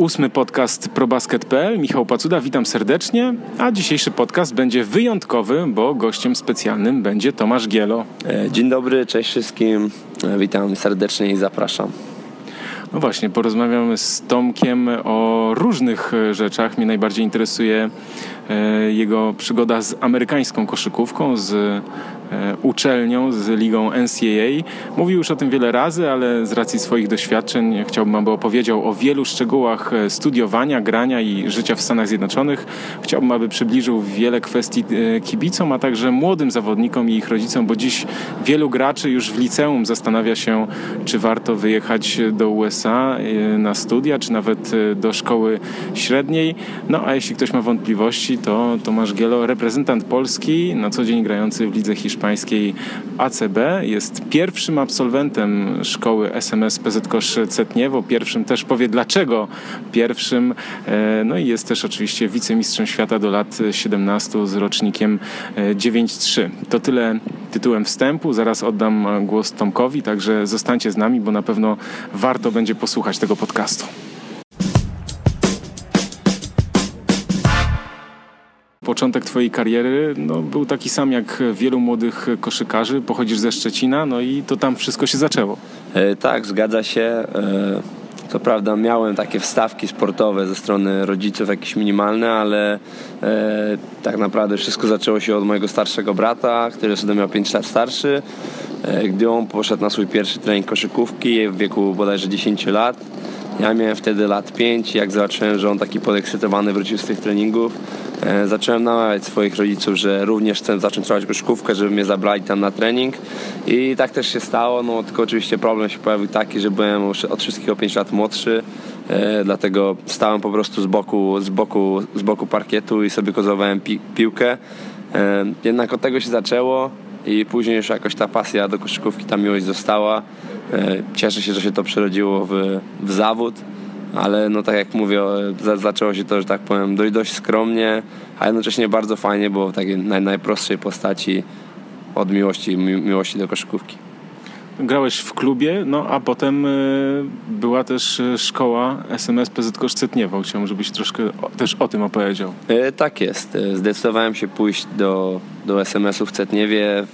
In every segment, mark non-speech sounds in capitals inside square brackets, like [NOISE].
ósmy podcast ProBasket.pl. Michał Pacuda, witam serdecznie. A dzisiejszy podcast będzie wyjątkowy, bo gościem specjalnym będzie Tomasz Gielo. E, dzień dobry, cześć wszystkim. E, witam serdecznie i zapraszam. No właśnie, porozmawiamy z Tomkiem o różnych rzeczach. Mnie najbardziej interesuje e, jego przygoda z amerykańską koszykówką, z E, uczelnią, z ligą NCAA. Mówił już o tym wiele razy, ale z racji swoich doświadczeń chciałbym, aby opowiedział o wielu szczegółach e, studiowania, grania i życia w Stanach Zjednoczonych. Chciałbym, aby przybliżył wiele kwestii e, kibicom, a także młodym zawodnikom i ich rodzicom, bo dziś wielu graczy już w liceum zastanawia się, czy warto wyjechać do USA na studia, czy nawet do szkoły średniej. No a jeśli ktoś ma wątpliwości, to Tomasz Gielo, reprezentant Polski, na co dzień grający w lidze hiszpańskiej hiszpańskiej ACB. Jest pierwszym absolwentem szkoły SMS PZ Kosz Cetniewo. Pierwszym też powie dlaczego pierwszym. E, no i jest też oczywiście wicemistrzem świata do lat 17 z rocznikiem 9-3. E, to tyle tytułem wstępu. Zaraz oddam głos Tomkowi, także zostańcie z nami, bo na pewno warto będzie posłuchać tego podcastu. Początek Twojej kariery no, był taki sam jak wielu młodych koszykarzy. Pochodzisz ze Szczecina, no i to tam wszystko się zaczęło. E, tak, zgadza się. E, co prawda miałem takie wstawki sportowe ze strony rodziców jakieś minimalne, ale e, tak naprawdę wszystko zaczęło się od mojego starszego brata, który wtedy miał 5 lat starszy. E, gdy on poszedł na swój pierwszy trening koszykówki w wieku bodajże 10 lat, ja miałem wtedy lat 5, jak zobaczyłem, że on taki podekscytowany wrócił z tych treningów, e, zacząłem namawiać swoich rodziców, że również chcę zacząć trwać koszykówkę, żeby mnie zabrali tam na trening i tak też się stało, no tylko oczywiście problem się pojawił taki, że byłem od wszystkich o 5 lat młodszy, e, dlatego stałem po prostu z boku, z boku, z boku parkietu i sobie kozowałem pi piłkę. E, jednak od tego się zaczęło i później już jakoś ta pasja do koszykówki, ta miłość została. E, cieszę się, że się to przerodziło w, w zawód, ale no tak jak mówię, za, zaczęło się to, że tak powiem, dość, dość skromnie, a jednocześnie bardzo fajnie, bo w takiej naj, najprostszej postaci od miłości, mi, miłości do koszykówki. Grałeś w klubie, no a potem y, była też e, szkoła SMS PZ Koszcetniewo. Chciałbym, żebyś troszkę o, też o tym opowiedział. E, tak jest. Zdecydowałem się pójść do, do SMS-u w Cetniewie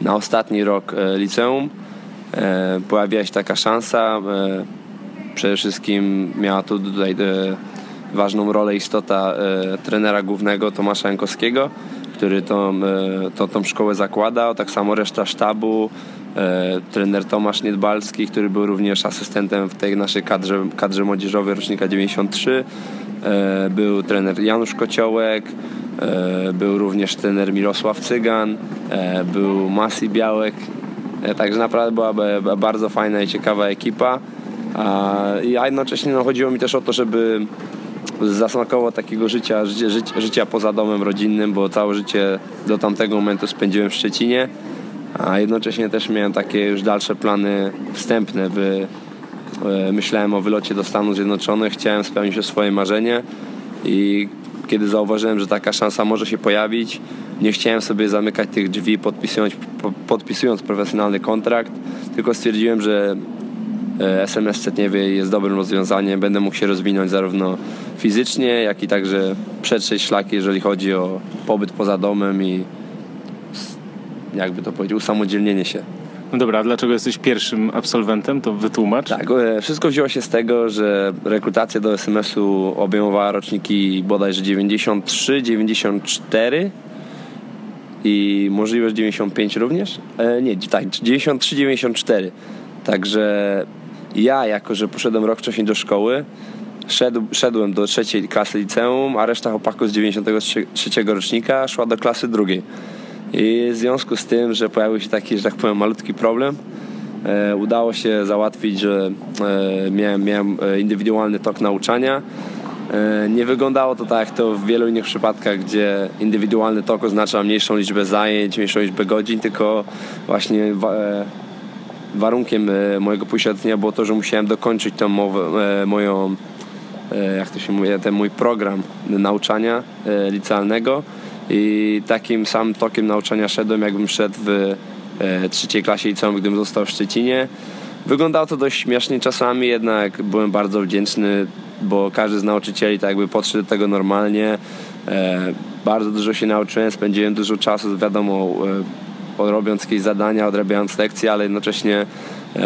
na ostatni rok e, liceum. E, pojawiła się taka szansa. E, przede wszystkim miała tu tutaj e, ważną rolę istota trenera głównego Tomasza Jankowskiego, który tą, to, tą szkołę zakładał, tak samo reszta sztabu, trener Tomasz Niedbalski, który był również asystentem w tej naszej kadrze, kadrze młodzieżowej rocznika 93, był trener Janusz Kociołek, był również trener Mirosław Cygan, był Masi Białek, także naprawdę była bardzo fajna i ciekawa ekipa. A jednocześnie no, chodziło mi też o to, żeby zasmakowało takiego życia, życia, życia poza domem rodzinnym, bo całe życie do tamtego momentu spędziłem w Szczecinie, a jednocześnie też miałem takie już dalsze plany wstępne. Wy, e, myślałem o wylocie do Stanów Zjednoczonych, chciałem spełnić swoje marzenie i kiedy zauważyłem, że taka szansa może się pojawić, nie chciałem sobie zamykać tych drzwi podpisując, podpisując profesjonalny kontrakt, tylko stwierdziłem, że SMS w Cetniewie jest dobrym rozwiązaniem. Będę mógł się rozwinąć zarówno fizycznie, jak i także przetrzeć szlaki, jeżeli chodzi o pobyt poza domem i jakby to powiedzieć, usamodzielnienie się. No dobra, a dlaczego jesteś pierwszym absolwentem? To wytłumacz. Tak, e, wszystko wzięło się z tego, że rekrutacja do SMS-u obejmowała roczniki bodajże 93, 94 i możliwość 95 również. E, nie, tak, 93, 94. Także ja, jako że poszedłem rok wcześniej do szkoły, szedł, szedłem do trzeciej klasy liceum, a reszta chłopaków z 93 rocznika szła do klasy drugiej. I w związku z tym, że pojawił się taki, że tak powiem, malutki problem, e, udało się załatwić, że e, miałem, miałem e, indywidualny tok nauczania. E, nie wyglądało to tak jak to w wielu innych przypadkach, gdzie indywidualny tok oznacza mniejszą liczbę zajęć, mniejszą liczbę godzin, tylko właśnie wa e, warunkiem e, mojego poświadczenia było to, że musiałem dokończyć tą moją, jak to się mówi, ten mój program nauczania licealnego i takim samym tokiem nauczania szedłem, jakbym szedł w e, trzeciej klasie liceum, gdybym został w Szczecinie. Wyglądało to dość śmiesznie czasami, jednak byłem bardzo wdzięczny, bo każdy z nauczycieli tak jakby podszedł do tego normalnie. E, bardzo dużo się nauczyłem, spędziłem dużo czasu, wiadomo, e, robiąc jakieś zadania, odrabiając lekcje, ale jednocześnie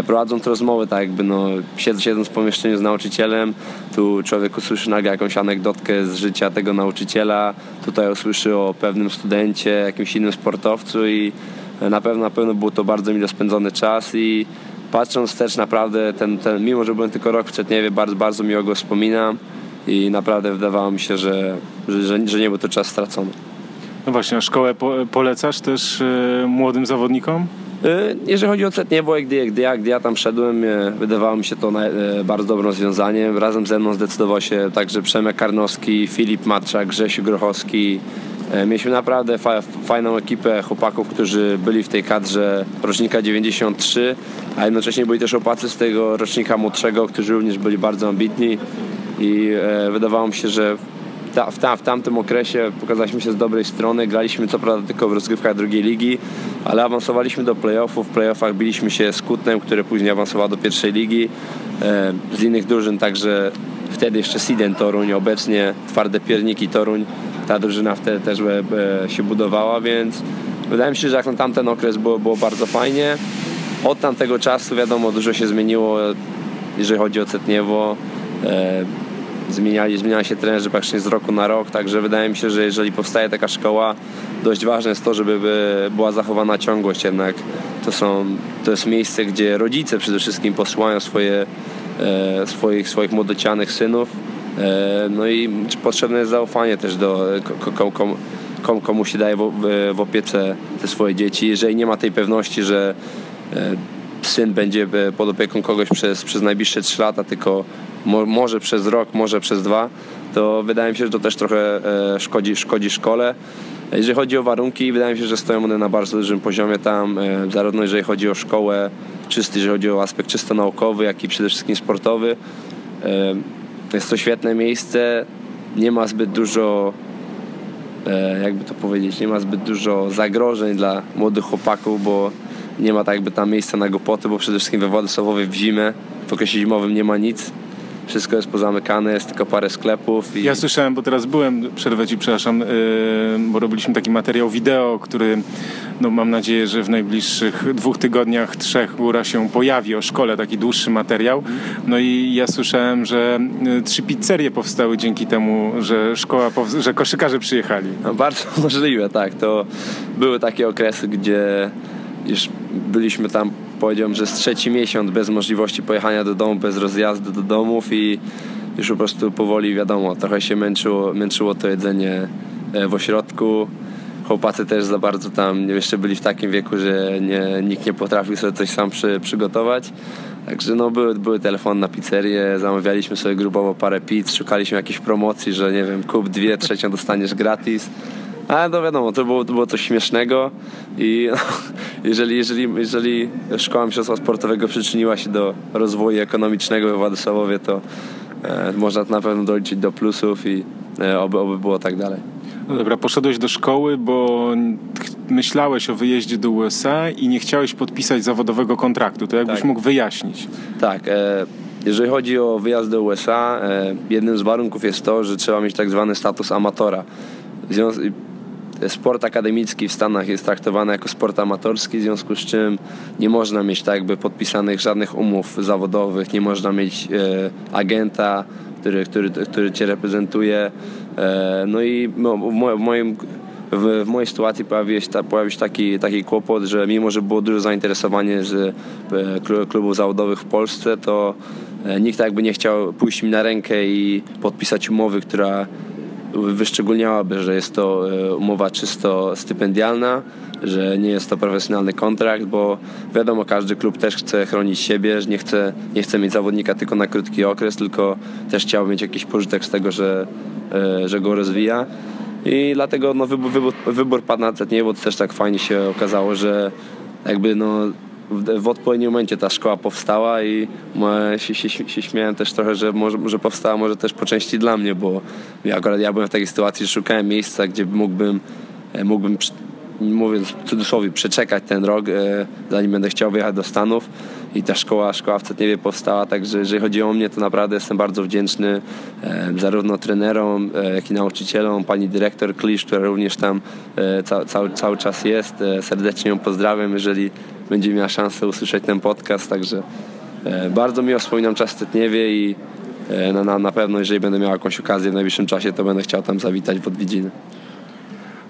prowadząc rozmowy, tak jakby no, siedząc w pomieszczeniu z nauczycielem, tu człowiek usłyszy nagle jakąś anegdotkę z życia tego nauczyciela, tutaj usłyszy o pewnym studencie, jakimś innym sportowcu i na pewno, na pewno był to bardzo mile spędzony czas i patrząc też naprawdę, ten, ten, mimo że byłem tylko rok w Czetniewie, bardzo, bardzo miło go wspominam i naprawdę wydawało mi się, że, że, że nie był to czas stracony. No właśnie, a szkołę po, polecasz też y, młodym zawodnikom? Y, jeżeli chodzi o Cetniewo, gdy, gdy, ja, gdy ja tam szedłem, e, wydawało mi się to e, bardzo dobrym rozwiązaniem. Razem ze mną zdecydował się także Przemek Karnowski, Filip Matczak, Grzesiu Grochowski, E, mieliśmy naprawdę fajną ekipę chłopaków, którzy byli w tej kadrze rocznika 93, a jednocześnie byli też chłopacy z tego rocznika młodszego, którzy również byli bardzo ambitni i e, wydawało mi się, że w, ta, w tamtym okresie pokazaliśmy się z dobrej strony. Graliśmy co prawda tylko w rozgrywkach drugiej ligi, ale awansowaliśmy do playoffów. W playoffach biliśmy się z Kutnem, który później awansował do pierwszej ligi. E, z innych drużyn także wtedy jeszcze Siden Toruń, obecnie Twarde Pierniki Toruń ta drużyna wtedy też się budowała, więc wydaje mi się, że jak na tamten okres było, było bardzo fajnie. Od tamtego czasu wiadomo, dużo się zmieniło, jeżeli chodzi o Cetniewo. E, zmieniali, zmieniali się trenerzy praktycznie z roku na rok, także wydaje mi się, że jeżeli powstaje taka szkoła, dość ważne jest to, żeby była zachowana ciągłość jednak. To, są, to jest miejsce, gdzie rodzice przede wszystkim posłuchają swoje, e, swoich, swoich młodocianych synów E, no i potrzebne jest zaufanie też do komu, komu się daje w opiece te swoje dzieci. Jeżeli nie ma tej pewności, że e, syn będzie pod opieką kogoś przez, przez najbliższe 3 lata, tylko może przez rok, może przez dwa, to wydaje mi się, że to też trochę e, szkodzi, szkodzi szkole. Jeżeli chodzi o warunki, wydaje mi się, że stoją one na bardzo dużym poziomie tam, zarówno jeżeli chodzi o szkołę, czysty, jeżeli chodzi o aspekt czysto naukowy, jak i przede wszystkim sportowy. Jest to świetne miejsce, nie ma zbyt dużo, e, jakby to powiedzieć, nie ma zbyt dużo zagrożeń dla młodych chłopaków, bo nie ma tak jakby tam miejsca na głupoty, bo przede wszystkim we Władysławowie w zimę, w okresie zimowym nie ma nic. Wszystko jest pozamykane, jest tylko parę sklepów. I... Ja słyszałem, bo teraz byłem, przerwę ci, przepraszam, yy, bo robiliśmy taki materiał wideo, który no, mam nadzieję, że w najbliższych dwóch tygodniach, trzech góra się pojawi o szkole, taki dłuższy materiał. No i ja słyszałem, że y, trzy pizzerie powstały dzięki temu, że szkoła, że koszykarze przyjechali. No, bardzo [LAUGHS] możliwe, tak. To były takie okresy, gdzie już byliśmy tam powiedziałbym, że z trzeci miesiąc bez możliwości pojechania do domu, bez rozjazdu do domów i już po prostu powoli wiadomo, trochę się męczyło, męczyło to jedzenie e, w ośrodku. Chłopacy też za bardzo tam jeszcze byli w takim wieku, że nie, nikt nie potrafił sobie coś sam przy, przygotować. Także no, były, były telefony na pizzerię, zamawialiśmy sobie grupowo parę pizz, szukaliśmy jakichś promocji, że nie wiem, kup dwie, trzecią dostaniesz gratis. Ale to wiadomo, to było, to było coś śmiesznego i no, [LAUGHS] jeżeli, jeżeli, jeżeli Szkoła Mistrzostwa Sportowego przyczyniła się do rozwoju ekonomicznego we Władysławowie, to e, można to na pewno doliczyć do plusów i e, oby, oby było tak dalej. No dobra, poszedłeś do szkoły, bo myślałeś o wyjeździe do USA i nie chciałeś podpisać zawodowego kontraktu. To jakbyś tak. mógł wyjaśnić? Tak. E, jeżeli chodzi o wyjazd do USA, e, jednym z warunków jest to, że trzeba mieć tak zwany status amatora. Sport akademicki w Stanach jest traktowany jako sport amatorski, w związku z czym nie można mieć tak jakby podpisanych żadnych umów zawodowych, nie można mieć e, agenta, który, który, który cię reprezentuje. E, no i w, moim w, w, mojej sytuacji pojawił się, pojawił się taki, taki kłopot, że mimo, że było duże zainteresowanie z e, klubów zawodowych w Polsce, to e, nikt jakby nie chciał pójść mi na rękę i podpisać umowy, która wyszczególniałaby, że jest to e, umowa czysto stypendialna, że nie jest to profesjonalny kontrakt, bo wiadomo, każdy klub też chce chronić siebie, że nie chce, nie chce mieć zawodnika tylko na krótki okres, tylko też chciał mieć jakiś pożytek z tego, że, e, że go rozwija. I dlatego no, wybór, wybór, wybór padł na bo też tak fajnie się okazało, że jakby no, w, w odpowiednim momencie ta szkoła powstała i się, się, się, śmiałem też trochę, że może, może powstała może też po części dla mnie, bo ja akurat ja byłem w takiej sytuacji, że szukałem miejsca, gdzie mógłbym, e, mógłbym mówiąc w cudzysłowie, przeczekać ten rok, e, zanim będę chciał wyjechać do Stanów i ta szkoła, szkoła w Cetniewie powstała, także jeżeli chodzi o mnie, to naprawdę jestem bardzo wdzięczny e, zarówno trenerom, e, jak i nauczycielom, pani dyrektor Klisz, która również tam ca, cały, cały czas jest. Serdecznie ją pozdrawiam, jeżeli będzie miała szansę usłyszeć ten podcast, także bardzo miło wspominam czas w Cetniewie i na, na, na pewno, jeżeli będę miał jakąś okazję w najbliższym czasie, to będę chciał tam zawitać w odwiedziny.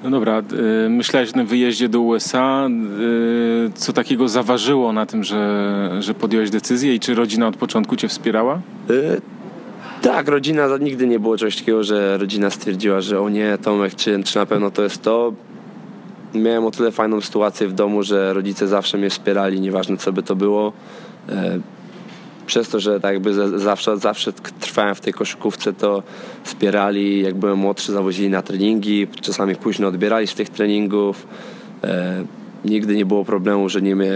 No dobra, y, myślałeś o tym wyjeździe do USA. Y, co takiego zaważyło na tym, że, że podjąłeś decyzję i czy rodzina od początku cię wspierała? Y, tak, rodzina, nigdy nie było czegoś takiego, że rodzina stwierdziła, że o nie, Tomek, czy, czy na pewno to jest to. Miałem o tyle fajną sytuację w domu, że rodzice zawsze mnie wspierali, nieważne co by to było przez to, że tak jakby zawsze, zawsze trwałem w tej koszykówce, to wspierali, jak byłem młodszy, zawozili na treningi, czasami późno odbierali z tych treningów. E, nigdy nie było problemu, że nie, mia,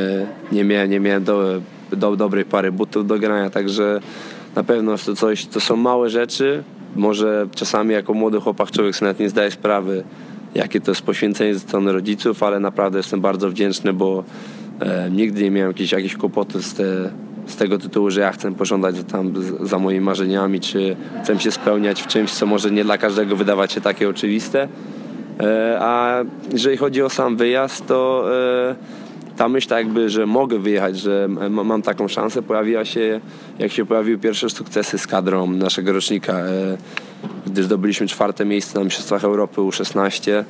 nie, nie miałem do, do, dobrej pary butów do grania, także na pewno to coś, to są małe rzeczy. Może czasami jako młody chłopak człowiek sobie nawet nie zdaje sprawy, jakie to jest poświęcenie ze strony rodziców, ale naprawdę jestem bardzo wdzięczny, bo e, nigdy nie miałem jakichś, jakichś kłopotów z, te, z tego tytułu, że ja chcę pożądać za, tam, za moimi marzeniami, czy chcę się spełniać w czymś, co może nie dla każdego wydawać się takie oczywiste. E, a jeżeli chodzi o sam wyjazd, to e, ta myśl tak jakby, że mogę wyjechać, że mam taką szansę, pojawiła się, jak się pojawiły pierwsze sukcesy z kadrą naszego rocznika, e, gdy zdobyliśmy czwarte miejsce na Mistrzostwach Europy U16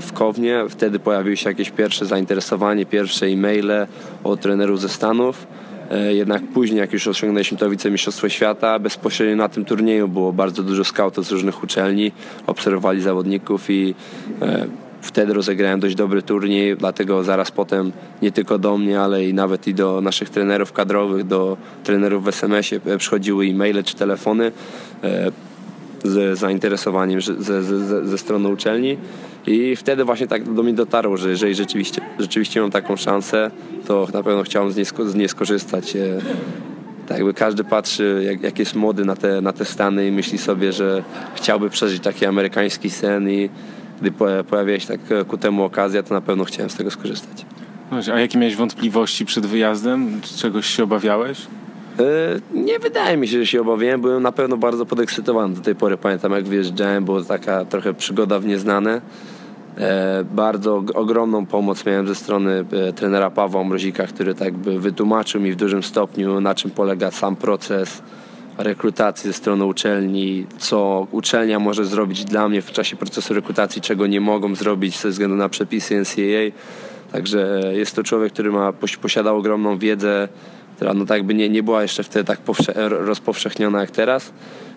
w Kownie. Wtedy pojawiły się jakieś pierwsze zainteresowanie, pierwsze e-maile od trenerów ze Stanów. E, jednak później, jak już osiągnęliśmy to wicemistrzostwo świata, bezpośrednio na tym turnieju było bardzo dużo skautów z różnych uczelni, obserwowali zawodników i e, wtedy rozegrałem dość dobry turniej, dlatego zaraz potem nie tylko do mnie, ale i nawet i do naszych trenerów kadrowych, do trenerów w SMS-ie e, przychodziły e-maile czy telefony z zainteresowaniem ze, ze, ze strony uczelni i wtedy właśnie tak do mnie dotarło, że jeżeli rzeczywiście, rzeczywiście mam taką szansę, to na pewno chciałem z niej, z niej skorzystać. E, tak jakby każdy patrzy, jak, jak jest młody na te, na te Stany i myśli sobie, że chciałby przeżyć taki amerykański sen i gdy pojawia się tak ku temu okazja, to na pewno chciałem z tego skorzystać. A jakie miałeś wątpliwości przed wyjazdem? Czegoś się obawiałeś? E, nie wydaje mi się, że się obawiałem. Byłem na pewno bardzo podekscytowany do tej pory. Pamiętam, jak wyjeżdżałem, było taka trochę przygoda w nieznane. E, bardzo ogromną pomoc miałem ze strony e, trenera Pawła Mrozika, który tak by wytłumaczył mi w dużym stopniu, na czym polega sam proces rekrutacji ze strony uczelni, co uczelnia może zrobić dla mnie w czasie procesu rekrutacji, czego nie mogą zrobić ze względu na przepisy NCAA. Także jest to człowiek, który ma, posiadał ogromną wiedzę która no tak jakby nie, nie była jeszcze wtedy tak rozpowszechniona jak teraz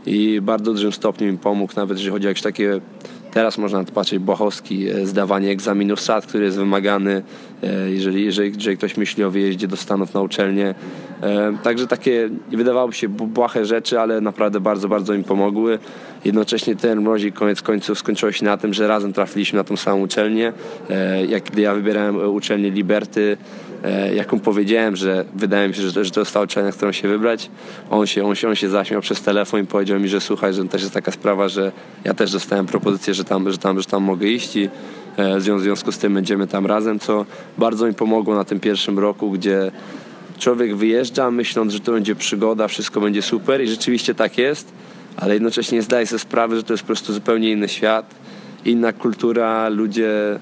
i bardzo dużym stopniu mi pomógł, nawet jeżeli chodzi o jakieś takie Teraz można patrzeć Błachowski, e, zdawanie egzaminu SAT, który jest wymagany, e, jeżeli, jeżeli, jeżeli ktoś myśli o wyjeździe do Stanów na uczelnię. E, także takie wydawałoby się błahe rzeczy, ale naprawdę bardzo, bardzo im pomogły. Jednocześnie ten mrozik koniec końców skończyło się na tym, że razem trafiliśmy na tą samą uczelnię. Jak gdy ja wybierałem uczelnię Liberty, jak mu powiedziałem, że wydaje mi się, że to, że to jest ta uczelnia, którą się wybrać, on się, on, się, on się zaśmiał przez telefon i powiedział mi, że słuchaj, że też jest taka sprawa, że ja też dostałem propozycję, że tam, że tam, że tam mogę iść i e, w związku z tym będziemy tam razem, co bardzo mi pomogło na tym pierwszym roku, gdzie człowiek wyjeżdża myśląc, że to będzie przygoda, wszystko będzie super i rzeczywiście tak jest, ale jednocześnie zdaje sobie sprawę, że to jest po prostu zupełnie inny świat, inna kultura, ludzie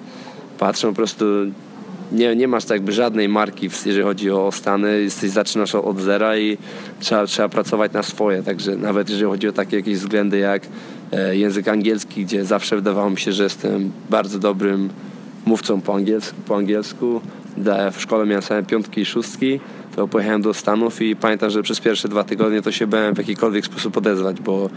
patrzą po prostu nie, nie masz tak jakby żadnej marki, jeżeli chodzi o Stany. Jesteś, zaczynasz od zera i trzeba, trzeba pracować na swoje. Także nawet jeżeli chodzi o takie jakieś względy jak język angielski, gdzie zawsze wydawało mi się, że jestem bardzo dobrym mówcą po angielsku. Po angielsku. W szkole miałem same piątki i szóstki, to pojechałem do Stanów i pamiętam, że przez pierwsze dwa tygodnie to się bałem w jakikolwiek sposób odezwać, bo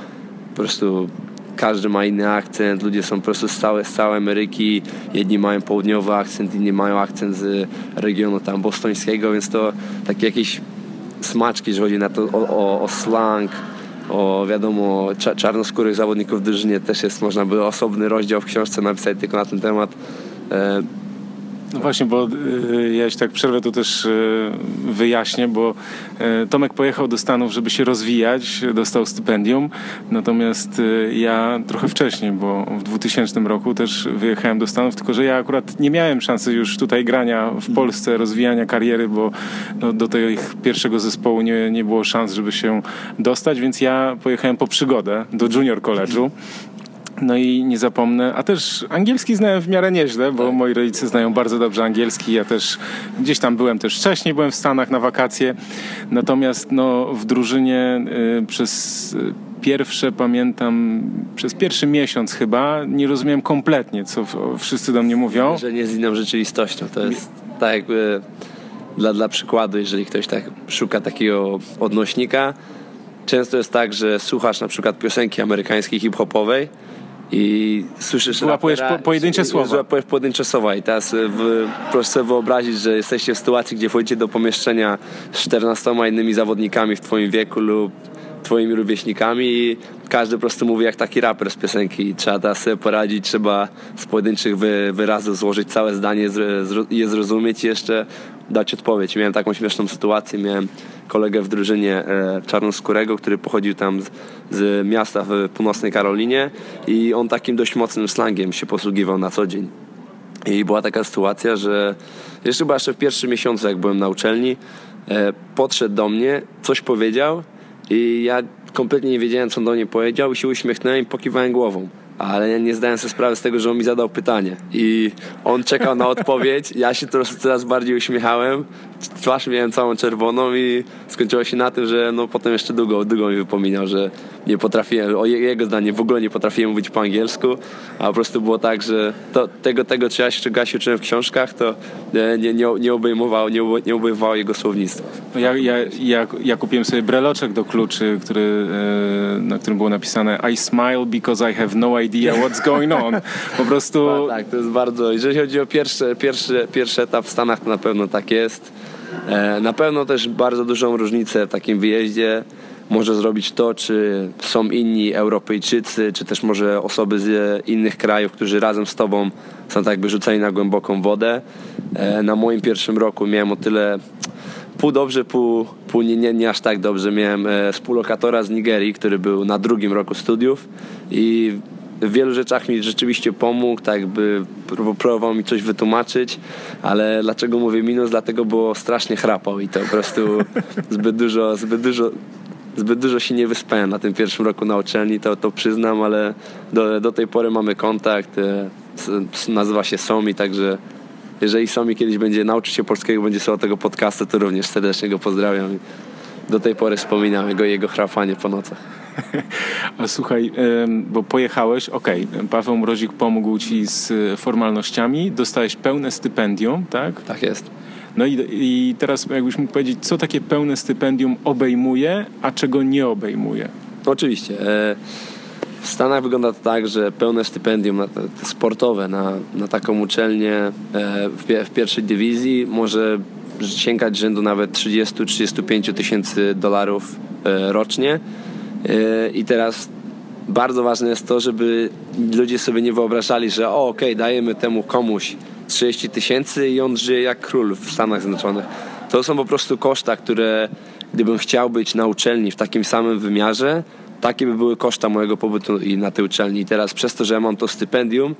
po prostu każdy ma inny akcent, ludzie są po prostu z całej, z całej Ameryki, jedni mają południowy akcent, inni mają akcent z regionu tam bostońskiego, więc to takie jakieś smaczki, jeżeli chodzi na to o, o, o slang, o wiadomo czarnoskórych zawodników w drużynie też jest, można by osobny rozdział w książce napisać tylko na ten temat. No właśnie, bo y, ja się tak przerwę, to też y, wyjaśnię, bo y, Tomek pojechał do Stanów, żeby się rozwijać, dostał stypendium, natomiast ja trochę wcześniej, bo w 2000 roku też wyjechałem do Stanów, tylko że ja akurat nie miałem szansy już tutaj grania w Polsce, rozwijania kariery, bo no, do tego pierwszego zespołu nie, nie było szans, żeby się dostać, więc ja pojechałem po przygodę do junior college'u. No i nie zapomnę, a też angielski znałem w miarę nieźle, bo tak. moi rodzice znają bardzo dobrze angielski. Ja też gdzieś tam byłem też wcześniej, byłem w Stanach na wakacje. Natomiast no, w drużynie y, przez pierwsze, pamiętam, przez pierwszy miesiąc chyba nie rozumiem kompletnie, co wszyscy do mnie mówią. Że nie z inną rzeczywistością. To jest tak jakby dla, dla przykładu, jeżeli ktoś tak szuka takiego odnośnika, często jest tak, że słuchasz na przykład piosenki amerykańskiej hip-hopowej i słyszysz Złapujesz po, pojedyncze słowa. Złapujesz pojedyncze słowa i teraz e, w, proszę sobie wyobrazić, że jesteście w sytuacji, gdzie wchodzicie do pomieszczenia z 14 innymi zawodnikami w twoim wieku lub twoimi rówieśnikami i każdy po prostu mówi jak taki raper z piosenki i trzeba teraz sobie poradzić, trzeba z pojedynczych wy, wyrazów złożyć całe zdanie i je zrozumieć i jeszcze dać odpowiedź. Miałem taką śmieszną sytuację, miałem kolegę w drużynie e, czarnoskórego, który pochodził tam z, z miasta w północnej Karolinie i on takim dość mocnym slangiem się posługiwał na co dzień. I była taka sytuacja, że jeszcze chyba jeszcze w pierwszym miesiącu, jak byłem na uczelni, e, podszedł do mnie, coś powiedział i ja kompletnie nie wiedziałem, co do mnie powiedział i się uśmiechnąłem i pokiwałem głową ale ja nie zdałem sobie sprawy z tego, że on mi zadał pytanie. I on czekał na odpowiedź, ja się coraz, coraz bardziej uśmiechałem, twarz miałem całą czerwoną i skończyło się na tym, że no potem jeszcze długo, długo mi wypominał, że nie potrafiłem, o jego zdanie w ogóle nie potrafiłem mówić po angielsku, a po prostu było tak, że to, tego, tego czego ja się uczyłem w książkach, to nie, nie, nie, obejmowało, nie, nie jego słownictwa. No ja, ja, ja, ja kupiłem sobie breloczek do kluczy, który, e, na którym było napisane I smile because I have no idea what's going on. Po prostu... [LAUGHS] tak, to jest bardzo... Jeżeli chodzi o pierwszy, pierwszy, pierwszy etap w Stanach, to na pewno tak jest. E, na pewno też bardzo dużą różnicę w takim wyjeździe może zrobić to, czy są inni Europejczycy, czy też może osoby z innych krajów, którzy razem z tobą są tak jakby rzuceni na głęboką wodę. E, na moim pierwszym roku miałem o tyle pół dobrze, pół, pół nie, nie, nie aż tak dobrze. Miałem e, współlokatora z Nigerii, który był na drugim roku studiów i w wielu rzeczach mi rzeczywiście pomógł, tak by próbował mi coś wytłumaczyć, ale dlaczego mówię minus? Dlatego było strasznie chrapał i to po prostu [LAUGHS] zbyt dużo, zbyt dużo zbyt dużo się nie wyspałem na tym pierwszym roku na uczelni, to, to przyznam, ale do, do tej pory mamy kontakt, e, nazywa się Somi, także jeżeli Somi kiedyś będzie nauczyć się polskiego, będzie słuchał tego podcastu, to również serdecznie go pozdrawiam. Do tej pory wspominam jego, jego chrapanie po nocach. [LAUGHS] A słuchaj, bo pojechałeś, okej, okay, Paweł Mrozik pomógł ci z formalnościami, dostałeś pełne stypendium, tak? Tak jest. No i, i teraz jakbyś mógł powiedzieć, co takie pełne stypendium obejmuje, a czego nie obejmuje? Oczywiście. E, w Stanach wygląda to tak, że pełne stypendium na, sportowe na, na taką uczelnię e, w, w pierwszej dywizji może sięgać rzędu nawet 30-35 tysięcy dolarów e, rocznie. I teraz bardzo ważne jest to, żeby ludzie sobie nie wyobrażali, że o okej, okay, dajemy temu komuś 30 tysięcy i on żyje jak król w Stanach Zjednoczonych. To są po prostu koszta, które gdybym chciał być na uczelni w takim samym wymiarze, takie by były koszta mojego pobytu na tej uczelni. I teraz przez to, że ja mam to stypendium,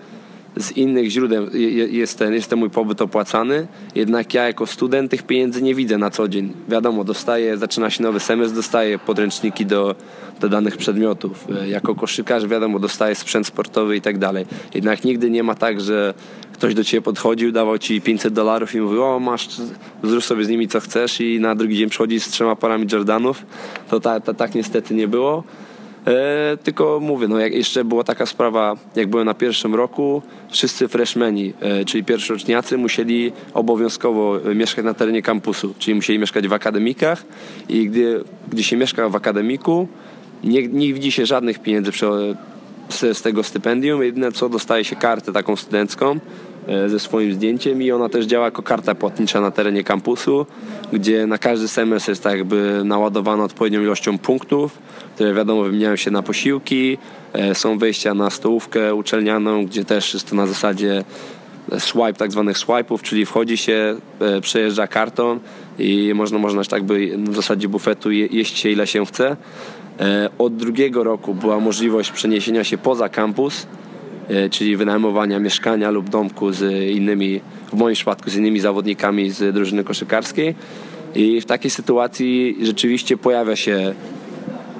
z innych źródeł jest ten, jest ten mój pobyt opłacany, jednak ja jako student tych pieniędzy nie widzę na co dzień. Wiadomo, dostaję, zaczyna się nowy semestr, dostaję podręczniki do, do danych przedmiotów. Jako koszykarz, wiadomo, dostaję sprzęt sportowy i tak dalej. Jednak nigdy nie ma tak, że ktoś do ciebie podchodził, dawał ci 500 dolarów i mówił, o masz, zrób sobie z nimi co chcesz i na drugi dzień przychodzi z trzema parami Jordanów. To ta, ta, tak niestety nie było. E, tylko mówię, no jak jeszcze była taka sprawa, jak byłem na pierwszym roku, wszyscy freshmeni, e, czyli pierwszoroczniacy musieli obowiązkowo mieszkać na terenie kampusu, czyli musieli mieszkać w akademikach i gdy, gdy się mieszka w akademiku, nie, nie widzi się żadnych pieniędzy przy, z, z tego stypendium, jedyne co dostaje się kartę taką studencką, E, ze swoim zdjęciem i ona też działa jako karta płatnicza na terenie kampusu, gdzie na każdy semestr jest tak jakby naładowana odpowiednią ilością punktów, które wiadomo wymieniają się na posiłki, e, są wejścia na stołówkę uczelnianą, gdzie też jest to na zasadzie swipe, tak zwanych swipe'ów, czyli wchodzi się, przejeżdża karton i można, można tak by w zasadzie bufetu jeść się ile się chce. Od drugiego roku była możliwość przeniesienia się poza kampus, czyli wynajmowania mieszkania lub domku z innymi, w moim przypadku z innymi zawodnikami z drużyny koszykarskiej. I w takiej sytuacji rzeczywiście pojawia się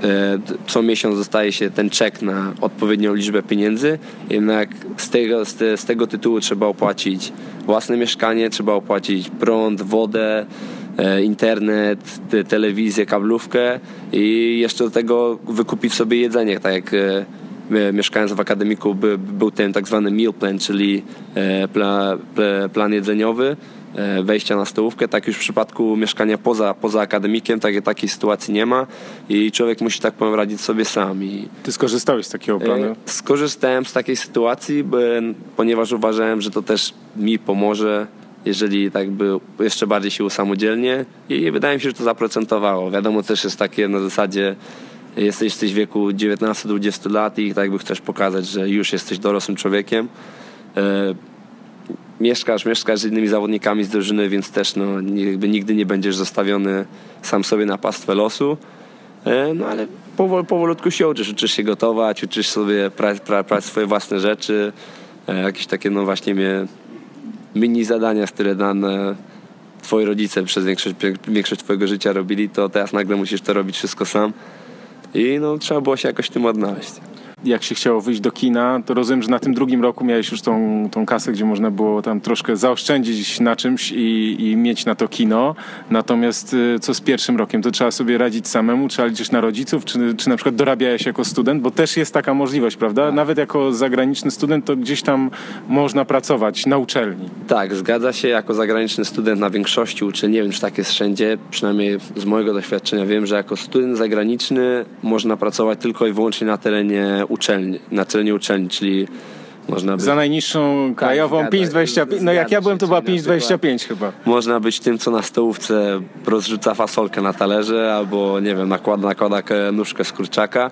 E, co miesiąc dostaje się ten czek na odpowiednią liczbę pieniędzy, jednak z tego, z, te, z tego tytułu trzeba opłacić własne mieszkanie, trzeba opłacić prąd, wodę, e, internet, te, telewizję, kablówkę i jeszcze do tego wykupić sobie jedzenie, tak jak e, mieszkając w akademiku by, był ten tak zwany meal plan, czyli plan, plan jedzeniowy, E, wejścia na stołówkę. Tak już w przypadku mieszkania poza, poza akademikiem tak, takiej sytuacji nie ma i człowiek musi tak powiem radzić sobie sam. I Ty skorzystałeś z takiego planu? E, skorzystałem z takiej sytuacji, ponieważ uważałem, że to też mi pomoże jeżeli tak by jeszcze bardziej się usamodzielnie i wydaje mi się, że to zaprocentowało. Wiadomo też jest takie na zasadzie jesteś, jesteś w wieku 19-20 lat i tak chcesz pokazać, że już jesteś dorosłym człowiekiem. E, mieszkasz, mieszkasz z innymi zawodnikami z drużyny, więc też no, jakby nigdy nie będziesz zostawiony sam sobie na pastwę losu. E, no ale powol, powolutku się uczysz, uczysz się gotować, uczysz sobie prać pra, pra, swoje własne rzeczy, e, jakieś takie no właśnie mini zadania, które dane twoi rodzice przez większość, większość twojego życia robili, to teraz nagle musisz to robić wszystko sam i no trzeba było się jakoś tym odnaleźć jak się chciało wyjść do kina, to rozumiem, że na tym drugim roku miałeś już tą, tą kasę, gdzie można było tam troszkę zaoszczędzić na czymś i, i mieć na to kino. Natomiast y, co z pierwszym rokiem? To trzeba sobie radzić samemu? Trzeba liczyć na rodziców? Czy, czy na przykład dorabiałeś jako student? Bo też jest taka możliwość, prawda? Tak. Nawet jako zagraniczny student to gdzieś tam można pracować na uczelni. Tak, zgadza się. Jako zagraniczny student na większości uczelni, nie wiem czy tak jest wszędzie, przynajmniej z mojego doświadczenia wiem, że jako student zagraniczny można pracować tylko i wyłącznie na terenie uczelni, na terenie uczelni, czyli można być... Za najniższą tak, krajową tak, 5,25. No jak ja byłem, to była 5,25 chyba. Można być tym, co na stołówce rozrzuca fasolkę na talerze, albo nie wiem, nakłada, nakłada nóżkę z kurczaka.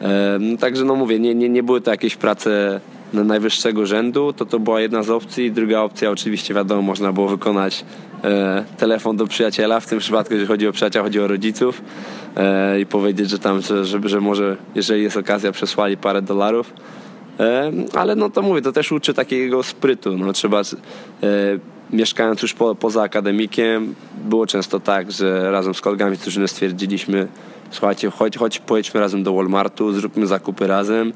E, także no mówię, nie, nie, nie były to jakieś prace najwyższego rzędu, to to była jedna z opcji. Druga opcja oczywiście wiadomo, można było wykonać e, telefon do przyjaciela, w tym przypadku jeżeli chodzi o przyjaciela, chodzi o rodziców e, i powiedzieć, że tam, że, że, że może jeżeli jest okazja przesłali parę dolarów. E, ale no to mówię, to też uczy takiego sprytu. No, trzeba, e, mieszkając już po, poza akademikiem, było często tak, że razem z kolegami z drużyny stwierdziliśmy, słuchajcie, chodź, chodź pojedźmy razem do Walmartu, zróbmy zakupy razem,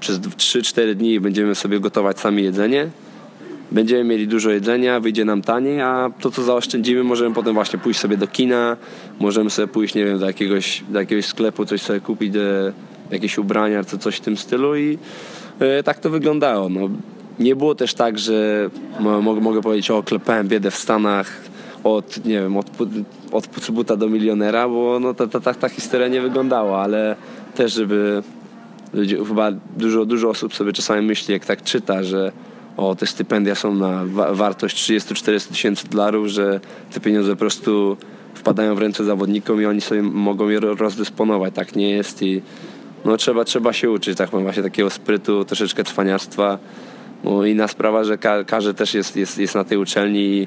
przez 3-4 dni będziemy sobie gotować sami jedzenie. Będziemy mieli dużo jedzenia, wyjdzie nam taniej, a to co zaoszczędzimy możemy potem właśnie pójść sobie do kina, możemy sobie pójść, nie wiem, do jakiegoś, do jakiegoś sklepu, coś sobie kupić, jakieś ubrania, czy coś w tym stylu i e, tak to wyglądało. No, nie było też tak, że mogę, mogę powiedzieć, o klepałem biedę w Stanach od, nie wiem, od, od buta do milionera, bo no, ta, ta, ta, ta historia nie wyglądała, ale też, żeby ludzie, chyba dużo, dużo osób sobie czasami myśli, jak tak czyta, że o, te stypendia są na wa wartość 30-40 tysięcy dolarów, że te pieniądze po prostu wpadają w ręce zawodnikom i oni sobie mogą je rozdysponować. Tak nie jest i no, trzeba, trzeba się uczyć, tak właśnie takiego sprytu, troszeczkę cwaniactwa. No, inna sprawa, że ka każdy też jest, jest, jest na tej uczelni i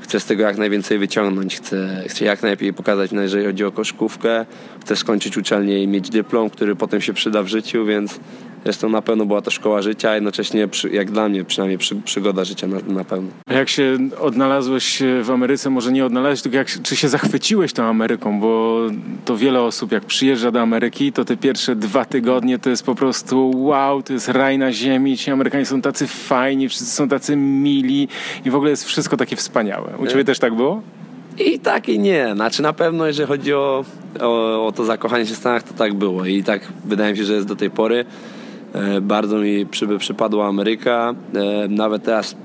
chcę z tego jak najwięcej wyciągnąć, chcę, chcę jak najlepiej pokazać, no, jeżeli chodzi o koszkówkę, chcę skończyć uczelnię i mieć dyplom, który potem się przyda w życiu, więc Zresztą na pewno była to szkoła życia, a jednocześnie, jak dla mnie przynajmniej, przy, przygoda życia na, na pewno. A jak się odnalazłeś w Ameryce, może nie odnalazłeś, tylko jak, czy się zachwyciłeś tą Ameryką, bo to wiele osób jak przyjeżdża do Ameryki, to te pierwsze dwa tygodnie to jest po prostu wow, to jest raj na ziemi, ci Amerykanie są tacy fajni, wszyscy są tacy mili i w ogóle jest wszystko takie wspaniałe. U ciebie też tak było? I tak i nie. Znaczy na pewno jeżeli chodzi o, o, o to zakochanie się w Stanach, to tak było i tak wydaje mi się, że jest do tej pory. E, bardzo mi przy, przypadła Ameryka. E, nawet teraz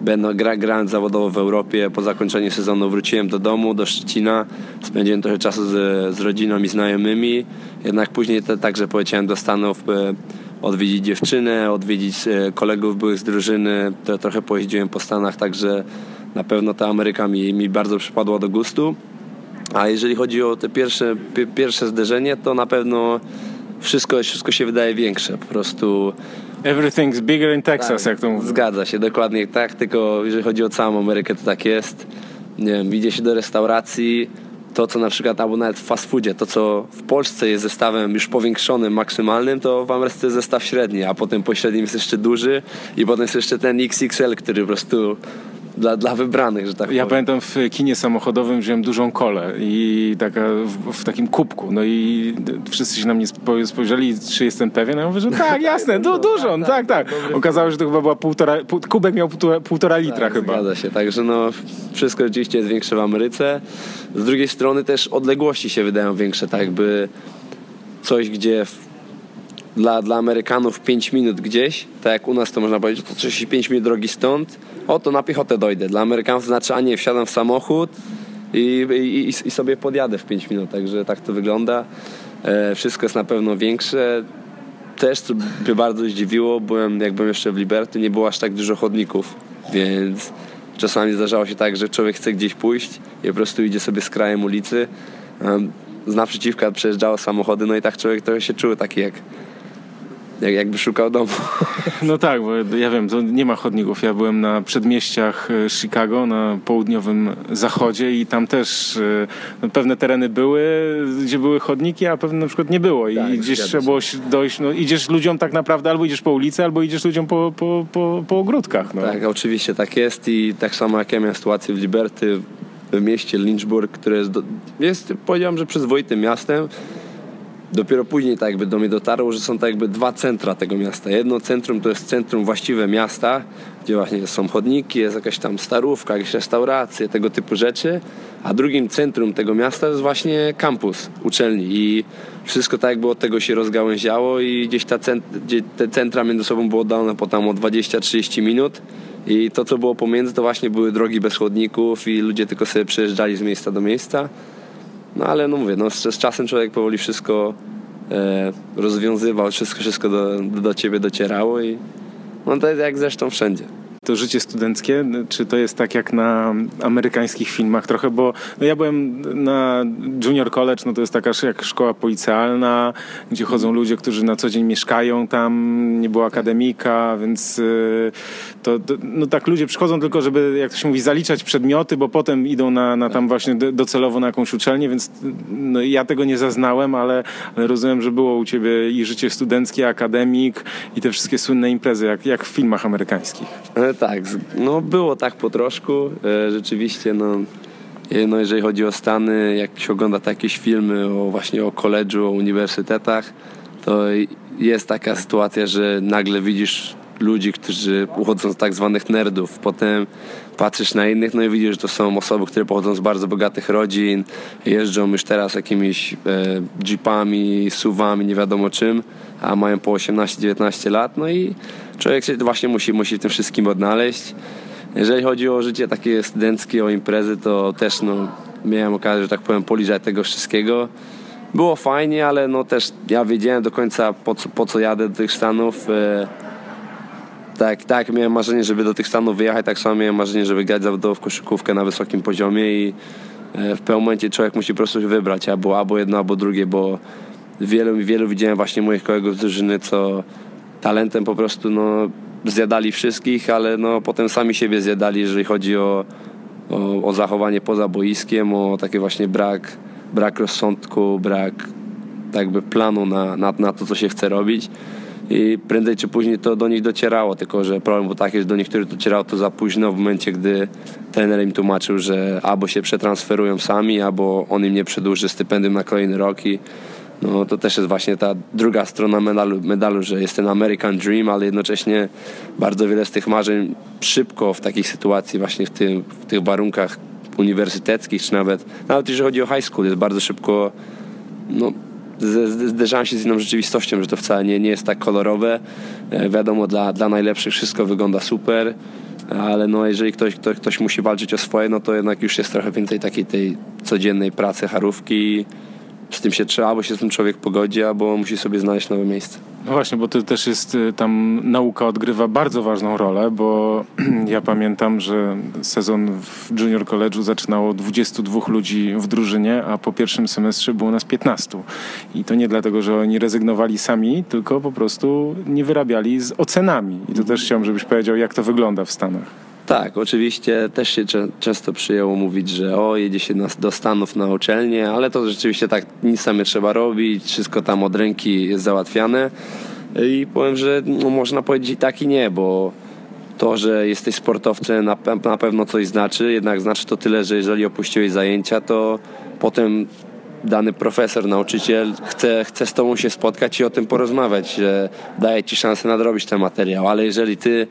będę gra, grając zawodowo w Europie, po zakończeniu sezonu wróciłem do domu, do Szczecina. Spędziłem trochę czasu z, z rodziną i znajomymi. Jednak później te, także poleciałem do Stanów e, odwiedzić dziewczynę, odwiedzić kolegów byłych z drużyny. To, trochę pojeździłem po Stanach, także na pewno ta Ameryka mi, mi bardzo przypadła do gustu. A jeżeli chodzi o te pierwsze, pierwsze zderzenie, to na pewno wszystko, wszystko się wydaje większe. Po prostu Everything's bigger in Texas, Tak, jak to mówię. Zgadza się, dokładnie tak, tylko jeżeli chodzi o całą Amerykę, to tak jest. Nie wiem, idzie się do restauracji, to co na przykład, albo nawet w fast foodzie, to co w Polsce jest zestawem już powiększonym, maksymalnym, to w Ameryce jest zestaw średni, a potem po średnim jest jeszcze duży i potem jest jeszcze ten XXL, który po prostu dla, dla wybranych, że tak Ja powiem. pamiętam w kinie samochodowym wziąłem dużą kolę i taka w, w takim kubku. No i wszyscy się na mnie spo- spojrzeli, czy jestem pewien. A ja mówię, że tak, [LAUGHS] jasne, du, dużą, tak, tak. Okazało się, że to chyba była półtora, pół, kubek miał półtora, półtora litra chyba. Zgadza się, także no wszystko rzeczywiście jest większe w Ameryce. Z drugiej strony też odległości się wydają większe, tak jakby coś, gdzie w, dla, dla Amerykanów 5 minut gdzieś, tak jak u nas to można powiedzieć, to coś 5 minut drogi stąd, o to na piechotę dojdę. Dla Amerykanów znaczy, a nie, wsiadam w samochód i, i, i, sobie podjadę w 5 minut, także tak to wygląda. E, wszystko jest na pewno większe. Też, co mnie bardzo zdziwiło, byłem, jak byłem jeszcze w Liberty, nie było aż tak dużo chodników, więc czasami zdarzało się tak, że człowiek chce gdzieś pójść i po prostu idzie sobie z krajem ulicy, z naprzeciwka przejeżdżały samochody, no i tak człowiek trochę się czuł taki jak, jak jakby szukał domu. No tak, bo ja wiem, to nie ma chodników. Ja byłem na przedmieściach e, Chicago, na południowym zachodzie i tam też e, no, pewne tereny były, gdzie były chodniki, a pewne na przykład nie było. I Tak, gdzieś trzeba było dojść, no idziesz ludziom tak naprawdę, albo idziesz po ulicy, albo idziesz ludziom po, po, po, po ogródkach. No. Tak, oczywiście tak jest i tak samo jak ja miałem sytuację w Liberty, w mieście Lynchburg, które jest, do, jest powiedziałem, że przyzwoitym miastem. Dopiero później tak jakby do mnie dotarło, że są tak jakby dwa centra tego miasta. Jedno centrum to jest centrum właściwe miasta, gdzie właśnie są chodniki, jest jakaś tam starówka, jakieś restauracje, tego typu rzeczy. A drugim centrum tego miasta jest właśnie kampus uczelni i wszystko tak jakby od tego się rozgałęziało i gdzieś ta cent, gdzie te centra między sobą było oddalone po tam o 20-30 minut i to co było pomiędzy to właśnie były drogi bez chodników i ludzie tylko sobie przejeżdżali z miejsca do miejsca. No ale no mówię, no z, z czasem człowiek powoli wszystko e, rozwiązywał, wszystko, wszystko do, do ciebie docierało i no to jest jak zresztą wszędzie. To życie studenckie, czy to jest tak jak na amerykańskich filmach trochę, bo no ja byłem na junior college, no to jest taka jak szkoła policealna, gdzie chodzą ludzie, którzy na co dzień mieszkają tam, nie było akademika, więc y, to, to no tak ludzie przychodzą tylko, żeby, jak to się mówi, zaliczać przedmioty, bo potem idą na, na tam właśnie do- docelowo na jakąś uczelnię, więc no ja tego nie zaznałem, ale, ale rozumiem, że było u ciebie i życie studenckie, akademik i te wszystkie słynne imprezy, jak, jak w filmach amerykańskich. Tak, no było tak po troszku. E, rzeczywiście, no, e, no jeżeli chodzi o Stany, jak się ogląda te jakieś filmy o właśnie o koledżu, o uniwersytetach, to jest taka sytuacja, że nagle widzisz ludzi, którzy uchodzą z tak zwanych nerdów. Potem patrzysz na innych, no i widzisz, że to są osoby, które pochodzą z bardzo bogatych rodzin, jeżdżą już teraz jakimiś e, jeepami, suwami, nie wiadomo czym, a mają po 18-19 lat, no i człowiek się właśnie musi, musi w tym wszystkim odnaleźć. Jeżeli chodzi o życie takie studenckie, o imprezy, to też no, miałem okazję, że tak powiem, poliżać tego wszystkiego. Było fajnie, ale no też ja wiedziałem do końca po co, po co jadę do tych Stanów. E, tak, tak, miałem marzenie, żeby do tych Stanów wyjechać, tak samo miałem marzenie, żeby grać zawodowo w koszykówkę na wysokim poziomie i e, w pewnym momencie człowiek musi po prostu się wybrać, albo, albo jedno, albo drugie, bo wielu, wielu widziałem właśnie moich kolegów z drużyny, co talentem po prostu no, zjadali wszystkich, ale no, potem sami siebie zjadali, jeżeli chodzi o, o, o zachowanie poza boiskiem, o taki właśnie brak, brak rozsądku, brak jakby planu na, na, na to, co się chce robić. I prędzej czy później to do nich docierało, tylko że problem był taki, że do niektórych docierało to za późno w momencie, gdy trener im tłumaczył, że albo się przetransferują sami, albo on im nie przedłuży stypendium na kolejny rok no, to też jest właśnie ta druga strona medalu, medalu, że jest ten American Dream, ale jednocześnie bardzo wiele z tych marzeń szybko w takiej sytuacji, właśnie w, tym, w tych warunkach uniwersyteckich, czy nawet, nawet jeżeli chodzi o high school, jest bardzo szybko no, zderzałem się z inną rzeczywistością, że to wcale nie, nie jest tak kolorowe. E, wiadomo, dla, dla najlepszych wszystko wygląda super, ale no, jeżeli ktoś, ktoś, ktoś musi walczyć o swoje, no to jednak już jest trochę więcej takiej tej codziennej pracy, charówki. Z tym się trzeba, albo się z tym człowiek pogodzi, albo musi sobie znaleźć nowe miejsce. No właśnie, bo to też jest, y, tam nauka odgrywa bardzo ważną rolę, bo [CLEARS THROAT] ja pamiętam, że sezon w junior college'u zaczynało 22 ludzi w drużynie, a po pierwszym semestrze było nas 15. I to nie dlatego, że oni rezygnowali sami, tylko po prostu nie wyrabiali z ocenami. I to też chciałbym, żebyś powiedział, jak to wygląda w Stanach. Tak, oczywiście też się często przyjęło mówić, że o, jedzie się do Stanów na uczelnię, ale to rzeczywiście tak nic tam nie trzeba robić, wszystko tam od ręki jest załatwiane. I powiem, że no, można powiedzieć i tak i nie, bo to, że jesteś sportowcem na, na pewno coś znaczy, jednak znaczy to tyle, że jeżeli opuściłeś zajęcia, to potem dany profesor, nauczyciel chce, chce z tobą się spotkać i o tym porozmawiać, że daje ci szansę nadrobić ten materiał, ale jeżeli ty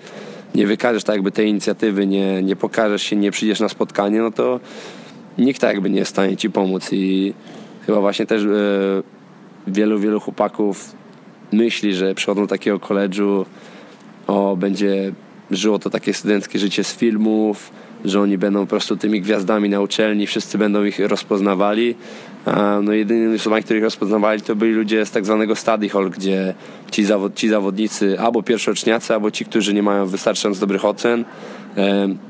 nie wykażesz tak jakby tej inicjatywy, nie, nie pokażesz się, nie przyjdziesz na spotkanie, no to nikt tak jakby nie jest w stanie ci pomóc i chyba właśnie też e, wielu, wielu chłopaków myśli, że przychodzą do takiego koledżu, o, będzie żyło to takie studenckie życie z filmów, że oni będą po prostu tymi gwiazdami na uczelni, wszyscy będą ich rozpoznawali. No jedynymi osobami, których rozpoznawali, to byli ludzie z tak zwanego study hall, gdzie ci, zawod, ci zawodnicy albo pierwszoczniacy, albo ci, którzy nie mają wystarczająco dobrych ocen,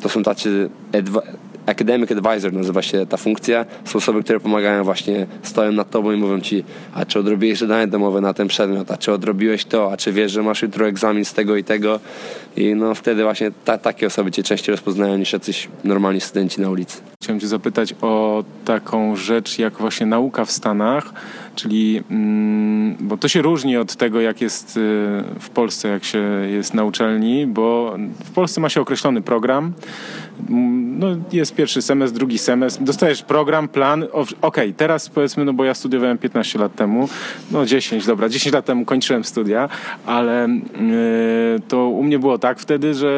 to są tacy Academic Advisor nazywa się ta funkcja. Są osoby, które pomagają właśnie, stoją nad tobą i mówią ci, a czy odrobiłeś zadanie domowe na ten przedmiot, a czy odrobiłeś to, a czy wiesz, że masz jutro egzamin z tego i tego. I no wtedy właśnie ta, takie osoby cię częściej rozpoznają niż jacyś normalni studenci na ulicy. Chciałem cię zapytać o taką rzecz jak właśnie nauka w Stanach, czyli mm, bo to się różni od tego jak jest y, w Polsce, jak się jest na uczelni, bo w Polsce ma się określony program, mm, no jest pierwszy semestr, drugi semestr, dostajesz program, plan, okej, okay, teraz powiedzmy, no bo ja studiowałem 15 lat temu, no 10, dobra, 10 lat temu kończyłem studia, ale yy, to u mnie było tak wtedy, że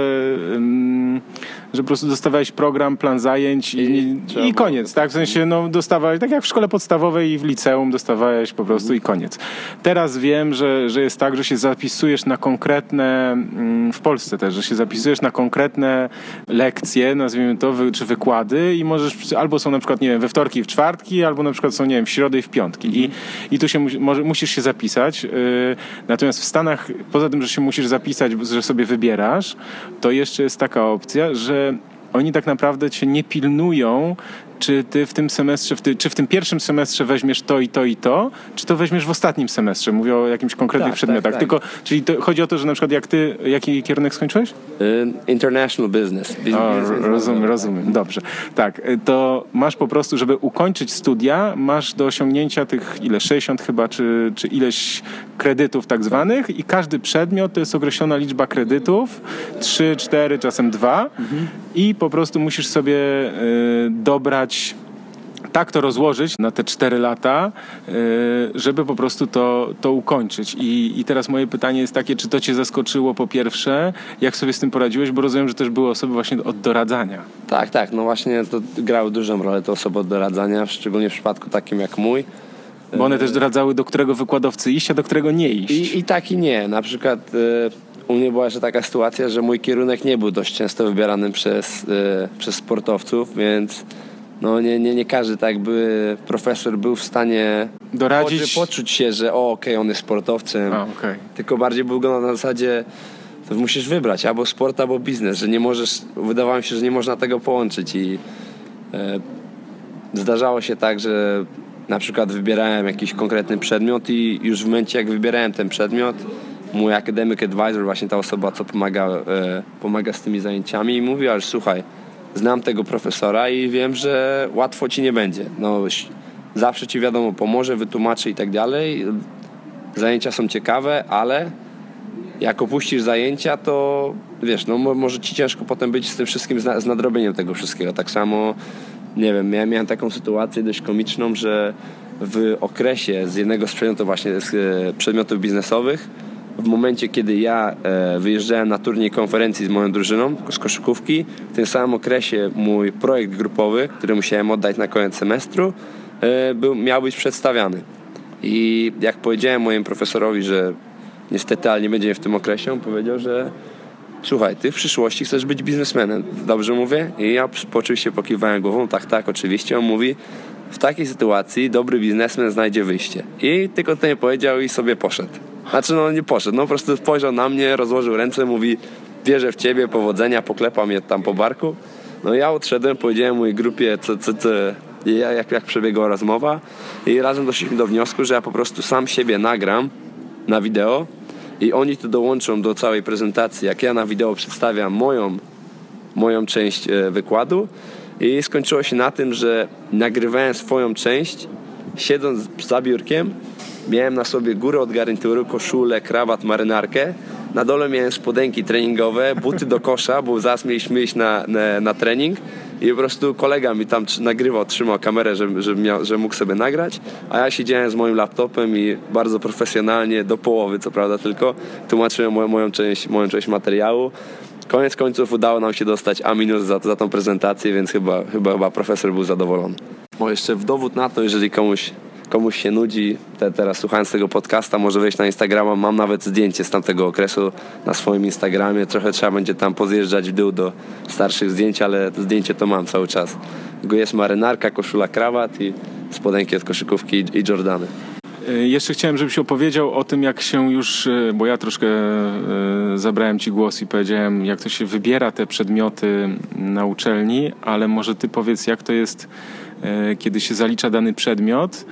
że po prostu dostawałeś program, plan zajęć i, i, i koniec, tak? W sensie, no dostawałeś, tak jak w szkole podstawowej i w liceum dostawałeś po prostu i koniec. Teraz wiem, że, że jest tak, że się zapisujesz na konkretne, mm, w Polsce też, że się zapisujesz na konkretne lekcje, nazwijmy to, czy wykłady i możesz, albo są na przykład, nie wiem, we wtorki i w czwartki, albo na przykład są, nie wiem, w środę i w piątki. I, i tu się może, musisz się zapisać. Yy, natomiast w Stanach, poza tym, że się musisz zapisać, że sobie wybierasz, to jeszcze jest taka opcja, że oni tak naprawdę cię nie pilnują, czy ty w tym semestrze, w ty, czy w tym pierwszym semestrze weźmiesz to i to i to, czy to weźmiesz w ostatnim semestrze? Mówię o jakimś konkretnych tak, przedmiotach. Tak, tak. Tylko, czyli to, chodzi o to, że na przykład jak ty, jaki kierunek skończyłeś? International business. business o, rozumiem, rozumiem. Dobrze. Tak, y, to masz po prostu, żeby ukończyć studia, masz do osiągnięcia tych ile, 60 chyba, czy, czy ileś kredytów tak zwanych i każdy przedmiot to jest określona liczba kredytów, 3, 4, czasem 2 mhm. i po prostu musisz sobie y, dobrać tak to rozłożyć na te cztery lata, y, żeby po prostu to, to ukończyć. I, I teraz moje pytanie jest takie, czy to cię zaskoczyło po pierwsze, jak sobie z tym poradziłeś, bo rozumiem, że też były osoby właśnie od doradzania. Tak, tak, no właśnie to grały dużą rolę te osoby od doradzania, szczególnie w przypadku takim jak mój. Bo one też doradzały, do którego wykładowcy iść, a do którego nie iść. I, i tak i nie. Na przykład y, u mnie była jeszcze taka sytuacja, że mój kierunek nie był dość często wybierany przez, przez sportowców, więc no nie, nie, nie każdy tak by profesor był w stanie doradzić, poczuć się, że o okej, okay, on jest sportowcem, A, okay. tylko bardziej był go na zasadzie to musisz wybrać albo sport, albo biznes, że nie możesz, wydawało mi się, że nie można tego połączyć i e, zdarzało się tak, że na przykład wybierałem jakiś konkretny przedmiot i już w momencie jak wybierałem ten przedmiot, mój academic advisor, właśnie ta osoba, co pomaga, e, pomaga z tymi zajęciami, mówiła, że słuchaj, znam tego profesora i wiem, że łatwo ci nie będzie. No, zawsze ci wiadomo pomoże, wytłumaczy i tak dalej. Zajęcia są ciekawe, ale jak opuścisz zajęcia, to wiesz, no może ci ciężko potem być z tym wszystkim, z nadrobieniem tego wszystkiego. Tak samo, nie wiem, miałem, miałem taką sytuację dość komiczną, że w okresie z jednego z przedmiotów właśnie z e, przedmiotów biznesowych w momencie, kiedy ja e, wyjeżdżałem na turniej konferencji z moją drużyną z koszykówki, w tym samym okresie mój projekt grupowy, który musiałem oddać na koniec semestru, e, był, miał być przedstawiany. I jak powiedziałem mojemu profesorowi, że niestety, ale nie będzie w tym okresie, on powiedział, że słuchaj, ty w przyszłości chcesz być biznesmenem. Dobrze mówię? I ja oczywiście pokiwałem głową, tak, tak, oczywiście. On mówi, w takiej sytuacji dobry biznesmen znajdzie wyjście. I tylko to nie powiedział i sobie poszedł. Znaczy no nie poszedł, no po prostu spojrzał na mnie, rozłożył ręce, mówi wierzę w ciebie, powodzenia, poklepał mnie tam po barku. No ja odszedłem, powiedziałem mojej grupie, co, co, co, jak, jak przebiegła rozmowa i razem doszliśmy do wniosku, że ja po prostu sam siebie nagram na wideo i oni to dołączą do całej prezentacji. Jak ja na wideo przedstawiam moją, moją część e, wykładu i skończyło się na tym, że nagrywałem swoją część siedząc za biurkiem, miałem na sobie górę od garnituru, koszulę, krawat, marynarkę na dole miałem spodenki treningowe, buty do kosza, bo zaraz mieliśmy iść na, na, na trening i po prostu kolega mi tam nagrywał, trzymał kamerę, że, że, miał, że mógł sobie nagrać, a ja siedziałem z moim laptopem i bardzo profesjonalnie, do połowy co prawda tylko, tłumaczyłem moją, moją, część, moją część materiału. Koniec końców udało nam się dostać A za, za tą prezentację, więc chyba, chyba, chyba profesor był zadowolony. Bo jeszcze w dowód na to, jeżeli komuś komuś się nudzi, te, teraz słuchając tego podcasta, może wejść na Instagrama. Mam nawet zdjęcie z tamtego okresu na swoim Instagramie. Trochę trzeba będzie tam pozjeżdżać w dół do starszych zdjęć, ale zdjęcie to mam cały czas. Jest marynarka, koszula, krawat i spodenki od koszykówki i Jordany. E, jeszcze chciałem, żebyś opowiedział o tym, jak się już, e, bo ja troszkę e, zabrałem ci głos i powiedziałem, jak to się wybiera te przedmioty na uczelni, ale może ty powiedz, jak to jest, kiedy się zalicza dany przedmiot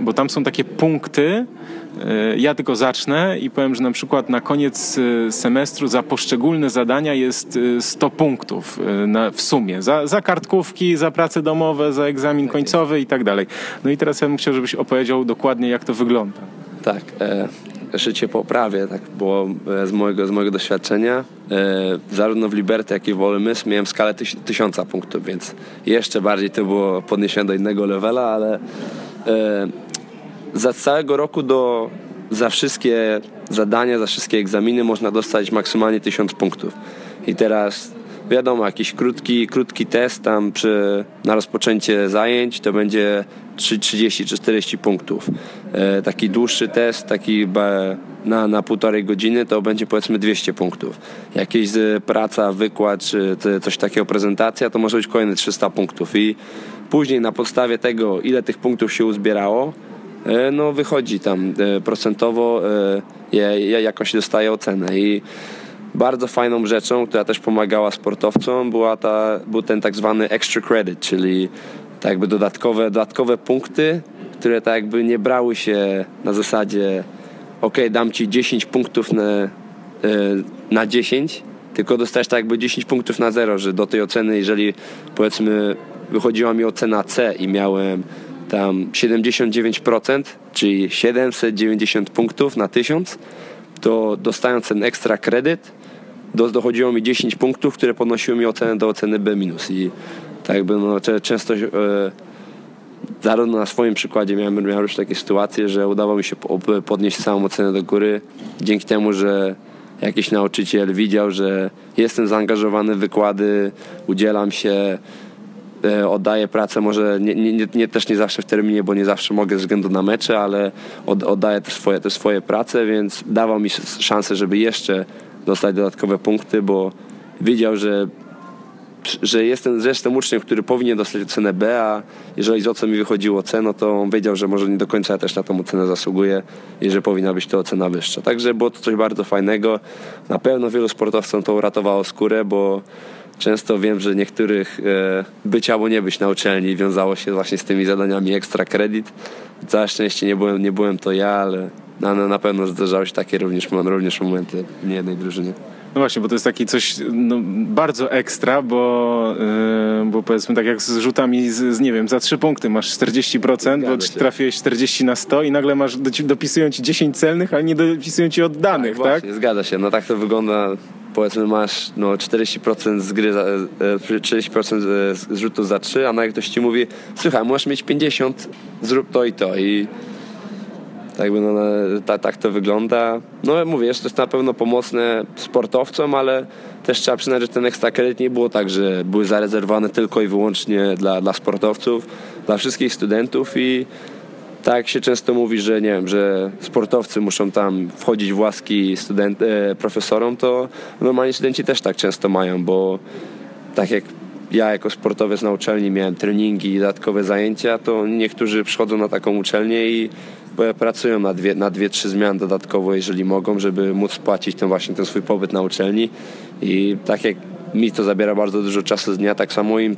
bo tam są takie punkty. E, ja tylko zacznę i powiem, że na przykład na koniec e, semestru za poszczególne zadania jest 100 punktów w sumie. Za, za kartkówki, za prace domowe, za egzamin końcowy i tak dalej. No i teraz ja bym chciał, żebyś opowiedział dokładnie, jak to wygląda. Tak. E cię poprawię, tak było z mojego, z mojego doświadczenia. E, zarówno w Liberty, jak i w Ole Miss miałem skalę tyś, tysiąca punktów, więc jeszcze bardziej to było podniesione do innego levela, ale E, za całego roku do, za wszystkie zadania, za wszystkie egzaminy można dostać maksymalnie 1000 punktów. I teraz wiadomo, jakiś krótki, krótki test tam przy, na rozpoczęcie zajęć to będzie 30 czy 40 punktów. E, taki dłuższy test, taki na, na półtorej godziny to będzie powiedzmy 200 punktów. Jakieś praca, wykład czy coś takiego, prezentacja to może być kolejne 300 punktów i Później na podstawie tego, ile tych punktów się uzbierało, e, no wychodzi tam e, procentowo, e, jakoś dostaje ocenę. I bardzo fajną rzeczą, która też pomagała sportowcom, była ta, był ten tak zwany extra credit, czyli tak jakby dodatkowe, dodatkowe punkty, które tak jakby nie brały się na zasadzie ok, dam ci 10 punktów na, na 10, tylko dostajesz tak jakby 10 punktów na 0, że do tej oceny, jeżeli powiedzmy wychodziła mi ocena C i miałem tam 79%, czyli 790 punktów na 1000, to dostając ten ekstra kredyt, do, dochodziło mi 10 punktów, które podnosiły mi ocenę do oceny B-. I tak jakby no, często e, zarówno na swoim przykładzie miałem, miałem już takie sytuacje, że udało mi się podnieść całą ocenę do góry dzięki temu, że jakiś nauczyciel widział, że jestem zaangażowany w wykłady, udzielam się, oddaję pracę, może nie, nie, nie, też nie zawsze w terminie, bo nie zawsze mogę ze względu na mecze, ale od, oddaję te swoje, te swoje prace, więc dawał mi szansę, żeby jeszcze dostać dodatkowe punkty, bo widział, że że jestem, że jestem uczniem, który powinien dostać ocenę B, a jeżeli z o co mi wychodziło C, no to on wiedział, że może nie do końca ja też na tą ocenę zasługuję i że powinna być to ocena wyższa. Także było to coś bardzo fajnego. Na pewno wielu sportowcom to uratowało skórę, bo często wiem, że niektórych e, być albo nie być na uczelni wiązało się właśnie z tymi zadaniami ekstra kredyt. Całe szczęście nie byłem, nie byłem to ja, ale na, na pewno zdarzały się takie również, również momenty w niejednej drużynie. No właśnie, bo to jest taki coś no, bardzo ekstra, bo, yy, bo powiedzmy tak jak z rzutami z, z, nie wiem, za trzy punkty masz 40%, Zgadza bo się. trafiłeś 40 na 100 i nagle masz, dopisują ci 10 celnych, ale nie dopisują ci oddanych, tak? Właśnie, tak? zgadza się. No tak to wygląda powiedzmy masz no, 40% z gry, 40% e, z rzutów za 3, a nagle ktoś ci mówi, słuchaj, możesz mieć 50, zrób to i to i tak, no, tak, tak to wygląda. No mówię, to jest na pewno pomocne sportowcom, ale też trzeba przyznać, że ten ekstra kredyt nie było tak, że były zarezerwowane tylko i wyłącznie dla, dla sportowców, dla wszystkich studentów i tak się często mówi, że nie wiem, że sportowcy muszą tam wchodzić w łaski student, e, profesorom, to normalni studenci też tak często mają, bo tak jak ja jako sportowiec na uczelni miałem treningi i dodatkowe zajęcia, to niektórzy przychodzą na taką uczelnię i pracują na dwie, na dwie, trzy zmiany dodatkowo, jeżeli mogą, żeby móc płacić ten właśnie ten swój pobyt na uczelni. I tak jak mi to zabiera bardzo dużo czasu z dnia, tak samo im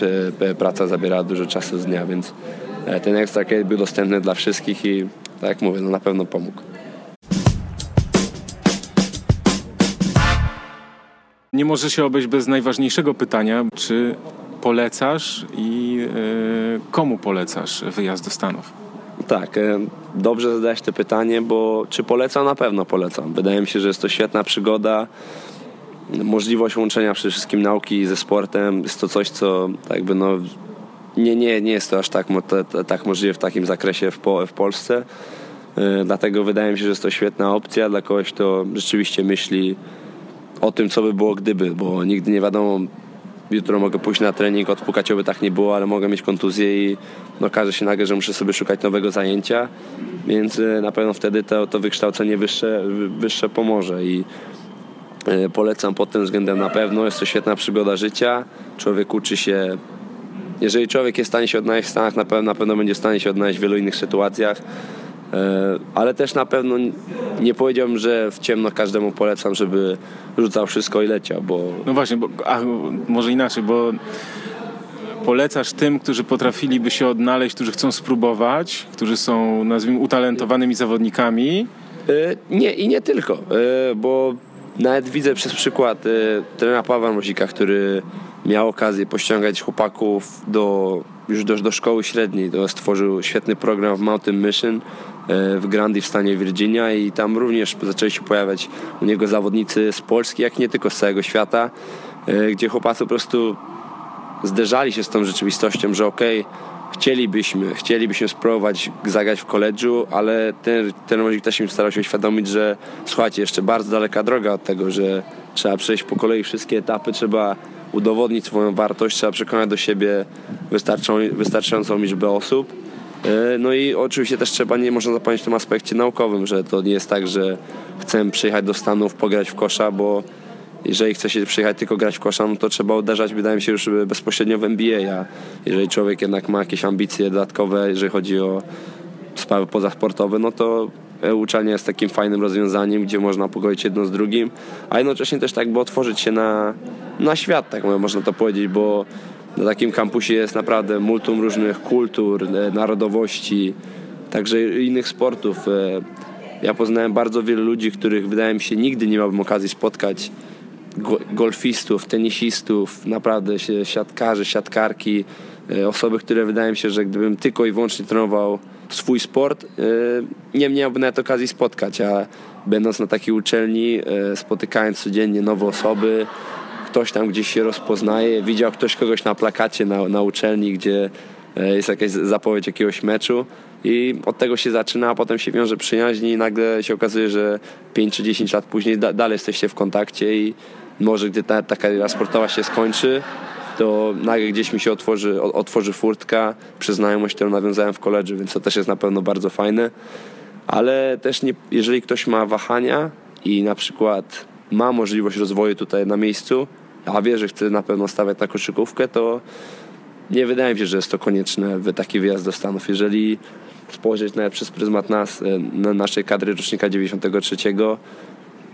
praca zabiera dużo czasu z dnia, więc e, ten Extra Credit był dostępny dla wszystkich i tak jak mówię, no na pewno pomógł. Nie może się obejść bez najważniejszego pytania, czy polecasz i y, komu polecasz wyjazd do Stanów? Tak, e, dobrze zadałeś to pytanie, bo czy polecam? Na pewno polecam. Wydaje mi się, że jest to świetna przygoda. Możliwość łączenia przede wszystkim nauki ze sportem jest to coś, co tak jakby no, nie, nie, nie jest to aż tak, tak możliwe w takim zakresie w, w Polsce. E, dlatego wydaje mi się, że jest to świetna opcja dla kogoś, kto rzeczywiście myśli o tym, co by było gdyby, bo nigdy nie wiadomo, jutro mogę pójść na trening, odpukać, oby tak nie było, ale mogę mieć kontuzję i no, okaże się nagle, że muszę sobie szukać nowego zajęcia, więc e, na pewno wtedy to, to wykształcenie wyższe, wyższe pomoże i e, polecam pod tym względem na pewno. Jest to świetna przygoda życia. Człowiek uczy się jeżeli człowiek jest w stanie się odnaleźć w Stanach, na pewno, na pewno będzie w stanie się odnaleźć w wielu innych sytuacjach. E, ale też na pewno nie powiedziałbym, że w ciemno każdemu polecam, żeby rzucał wszystko i leciał, bo... No właśnie, bo, a, może inaczej, bo polecasz tym, którzy potrafiliby się odnaleźć, którzy chcą spróbować, którzy są, nazwijmy, utalentowanymi zawodnikami? E, nie, i nie tylko, e, bo nawet widzę przez przykład trenera Pawła Mrozika, który miał okazję pościągać chłopaków do, już do, do szkoły średniej. To stworzył świetny program w Mountain Mission e, w Grandi w stanie Virginia i tam również zaczęli się pojawiać u niego zawodnicy z Polski, jak nie tylko z całego świata, e, gdzie chłopacy po prostu zderzali się z tą rzeczywistością, że okej, okay, chcielibyśmy, chcielibyśmy spróbować zagrać w koledżu, ale ten, ten Rozik też im starał się uświadomić, że słuchajcie, jeszcze bardzo daleka droga od tego, że trzeba przejść po kolei wszystkie etapy, trzeba udowodnić swoją wartość, trzeba przekonać do siebie wystarczającą liczbę osób. E, no i oczywiście też trzeba, nie można zapomnieć w tym aspekcie naukowym, że to nie jest tak, że chcę przyjechać do Stanów, pograć w kosza, bo jeżeli chce się przyjechać tylko grać w kosza, no to trzeba uderzać, wydaje mi się, już bezpośrednio w NBA, a jeżeli człowiek jednak ma jakieś ambicje dodatkowe, jeżeli chodzi o sprawy pozasportowe, no to uczelnia jest takim fajnym rozwiązaniem, gdzie można pogodzić jedno z drugim, a jednocześnie też tak by otworzyć się na, na świat, tak można to powiedzieć, bo na takim kampusie jest naprawdę multum różnych kultur, e, narodowości, także innych sportów. E, ja poznałem bardzo wielu ludzi, których wydaje mi się nigdy nie miałbym okazji spotkać. Golfistów, tenisistów, naprawdę siatkarzy, siatkarki, e, osoby, które wydaje mi się, że gdybym tylko i wyłącznie trenował swój sport, nie miałbym nawet okazji spotkać, a będąc na takiej uczelni, spotykając codziennie nowe osoby, ktoś tam gdzieś się rozpoznaje, widział ktoś kogoś na plakacie na, na uczelni, gdzie e, jest jakaś zapowiedź jakiegoś meczu i od tego się zaczyna, a potem się wiąże przyjaźń i nagle się okazuje, że 5 czy 10 lat później da, dalej jesteście w kontakcie i może gdy ta, ta kariera sportowa się skończy, to nagle gdzieś mi się otworzy, otworzy furtka przez znajomość, którą nawiązałem w koledżu, więc to też jest na pewno bardzo fajne. Ale też nie, jeżeli ktoś ma wahania i na przykład ma możliwość rozwoju tutaj na miejscu, a wie, że chce na pewno stawiać na koszykówkę, to nie wydaje mi się, że jest to konieczne w taki wyjazd do Stanów. Jeżeli spojrzeć nawet przez pryzmat nas, e, na naszej kadry rocznika 93,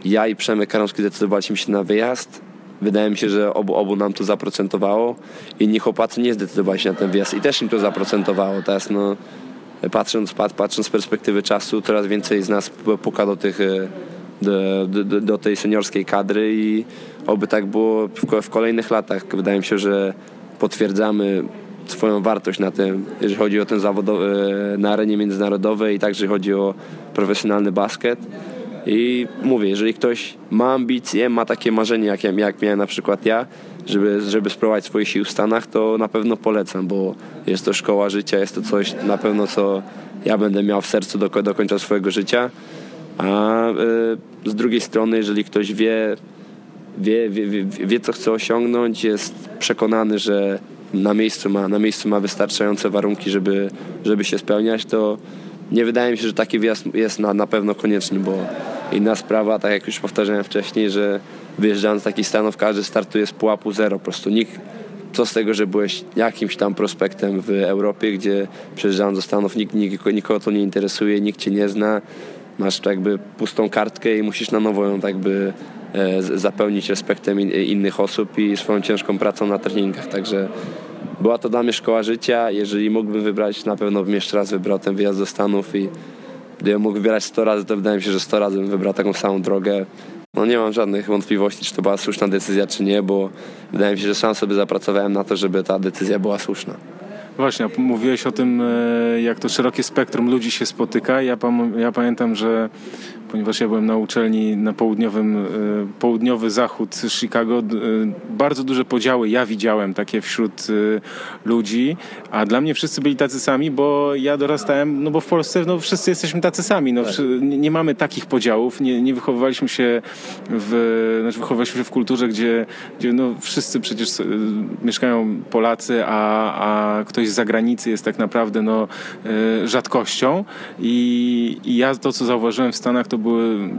ja i Przemek Karomski zdecydowaliśmy się na wyjazd. Wydaje mi się, że obu, obu nam to zaprocentowało. Inni chłopacy nie zdecydowali się na ten wyjazd i też im to zaprocentowało. Teraz no, patrząc, patrząc z perspektywy czasu, coraz więcej z nas puka do tych e, do, do, do, tej seniorskiej kadry i oby tak było w, w kolejnych latach. Wydaje mi się, że potwierdzamy swoją wartość na tym, jeżeli chodzi o ten zawód e, na arenie międzynarodowej i także chodzi o profesjonalny basket. I mówię, jeżeli ktoś ma ambicje, ma takie marzenie, jak, jak miałem na przykład ja, żeby, żeby spróbować swoje sił w Stanach, to na pewno polecam, bo jest to szkoła życia, jest to coś na pewno, co ja będę miał w sercu do, do końca swojego życia. A y, z drugiej strony, jeżeli ktoś wie, wie, wie, wie, wie, co chce osiągnąć, jest przekonany, że na miejscu ma, na miejscu ma wystarczające warunki, żeby, żeby się spełniać, to nie wydaje mi się, że taki wjazd jest na, na pewno konieczny, bo inna sprawa, tak jak już powtarzałem wcześniej, że wyjeżdżając z takich stanów, każdy startuje z pułapu zero. Po prostu nikt co z tego, że byłeś jakimś tam prospektem w Europie, gdzie przyjeżdżając do Stanów nikt, nikt, nikogo to nie interesuje, nikt cię nie zna, masz jakby pustą kartkę i musisz na nowo ją jakby e, zapełnić respektem in, innych osób i swoją ciężką pracą na treningach, także była to dla mnie szkoła życia, jeżeli mógłbym wybrać, na pewno bym jeszcze raz wybrał ten wyjazd do Stanów i gdybym mógł wybierać 100 razy, to wydaje mi się, że 100 razy bym wybrał taką samą drogę. No nie mam żadnych wątpliwości, czy to była słuszna decyzja, czy nie, bo wydaje mi się, że sam sobie zapracowałem na to, żeby ta decyzja była słuszna. Właśnie, mówiłeś o tym, e, jak to szerokie spektrum ludzi się spotyka. Ja, ja pamiętam, że ponieważ ja byłem na uczelni na południowym, e, południowy zachód Chicago, e, bardzo duże podziały ja widziałem takie wśród ludzi, a dla mnie wszyscy byli tacy sami, bo ja dorastałem, no bo w Polsce no, wszyscy jesteśmy tacy sami, no, tak. nie mamy takich podziałów, nie, nie wychowywaliśmy się w, znaczy wychowywaliśmy się w kulturze, gdzie, gdzie no, wszyscy przecież mieszkają Polacy, a, a ktoś z zagranicy jest tak naprawdę no, e, rzadkością I, i ja to, co zauważyłem w Stanach, to były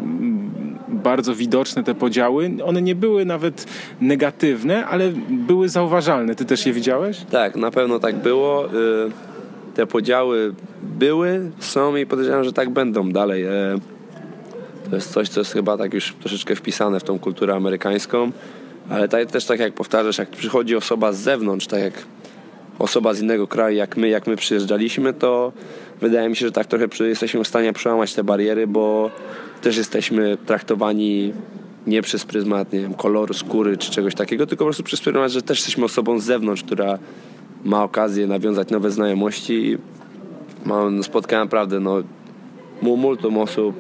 bardzo widoczne te podziały. One nie były nawet negatywne, ale były zauważalne. Ty też je widziałeś? Tak, na pewno tak było. Y, te podziały były, są i podejrzewam, że tak będą dalej. E, to jest coś, co jest chyba tak już troszeczkę wpisane w tą kulturę amerykańską, ale też tak jak powtarzasz, jak przychodzi osoba z zewnątrz, tak jak osoba z innego kraju jak my, jak my przyjeżdżaliśmy, to wydaje mi się, że tak trochę jesteśmy w stanie przełamać te bariery, bo też jesteśmy traktowani nie przez pryzmat nie wiem, koloru skóry czy czegoś takiego, tylko po prostu przez pryzmat, że też jesteśmy osobą z zewnątrz, która ma okazję nawiązać nowe znajomości. Mam, spotkałem naprawdę no, multum osób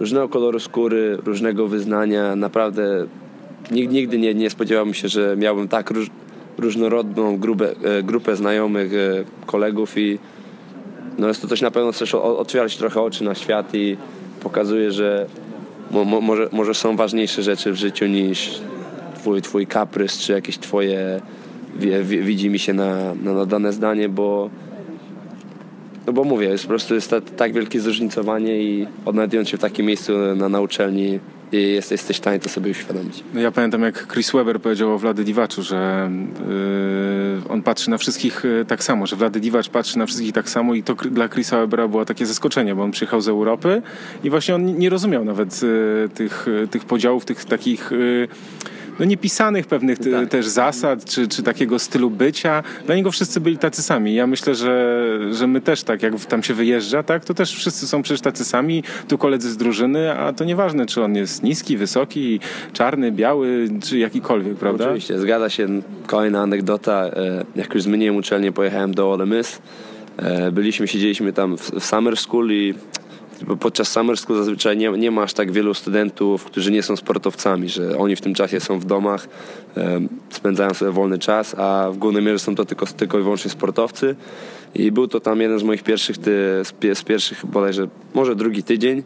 różnego koloru skóry, różnego wyznania. Naprawdę nigdy nie, nie spodziewałbym się, że miałbym tak róż, różnorodną grupę, e, grupę znajomych, e, kolegów i no jest to coś na pewno też otwiera się trochę oczy na świat i pokazuje, że mo, mo, może, może są ważniejsze rzeczy w życiu niż twój, twój kaprys czy jakieś twoje widzi mi się na, na, na dane zdanie, bo no bo mówię, jest po prostu jest tak wielkie zróżnicowanie i odnajdując się w takim miejscu na, na uczelni i jest, jesteś w stanie to sobie uświadomić. No ja pamiętam jak Chris Webber powiedział o Wlady Diwaczu, że yy, on patrzy na wszystkich yy, tak samo, że Wlady Diwacz patrzy na wszystkich tak samo i to dla Chrisa Webera było takie zaskoczenie, bo on przyjechał z Europy i właśnie on nie rozumiał nawet yy, tych, tych podziałów, tych takich yy, no niepisanych pewnych tak. też zasad, czy, czy takiego stylu bycia. Dla niego wszyscy byli tacy sami. Ja myślę, że, że my też tak, jak tam się wyjeżdża, tak, to też wszyscy są przecież tacy sami, tu koledzy z drużyny, a to nieważne, czy on jest niski, wysoki, czarny, biały, czy jakikolwiek, prawda? Oczywiście, zgadza się. Kolejna anegdota, e, jak już zmieniłem uczelnię, pojechałem do Ole Miss. E, byliśmy, siedzieliśmy tam w Summer School i podczas summer school zazwyczaj nie, nie ma aż tak wielu studentów, którzy nie są sportowcami, że oni w tym czasie są w domach, spędzają sobie wolny czas, a w głównej mierze są to tylko, tylko i wyłącznie sportowcy. I był to tam jeden z moich pierwszych, ty, z pierwszych bodajże, może drugi tydzień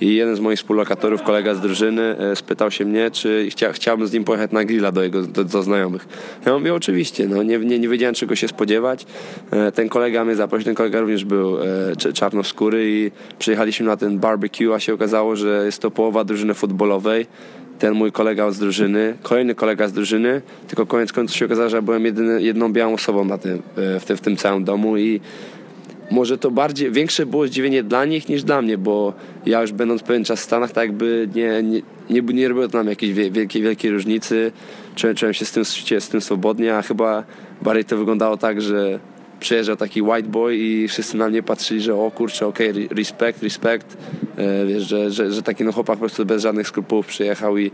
i jeden z moich współlokatorów, kolega z drużyny, e, spytał się mnie, czy chcia, chciałbym z nim pojechać na grilla do jego do, do znajomych. Ja mówię, oczywiście, no, nie, nie, nie wiedziałem czego się spodziewać. E, ten kolega mnie zaprosił, ten kolega również był e, czarnoskóry i przyjechaliśmy na ten barbecue, a się okazało, że jest to połowa drużyny futbolowej ten mój kolega z drużyny, kolejny kolega z drużyny, tylko koniec końców się okazało, że byłem jedyny, jedną białą osobą na tym, w, tym, w tym całym domu i może to bardziej, większe było zdziwienie dla nich niż dla mnie, bo ja już będąc pewien czas w Stanach, tak jakby nie, nie, nie, nie robiło to nam jakiejś wielkiej, wielkiej różnicy. Czułem, czułem się z tym, z tym swobodnie, a chyba bardziej to wyglądało tak, że przyjeżdżał taki white boy i wszyscy na mnie patrzyli, że o kurczę, okej, okay, respekt, respekt. E, wiesz, że, że, że taki no chłopak po prostu bez żadnych skrupułów przyjechał i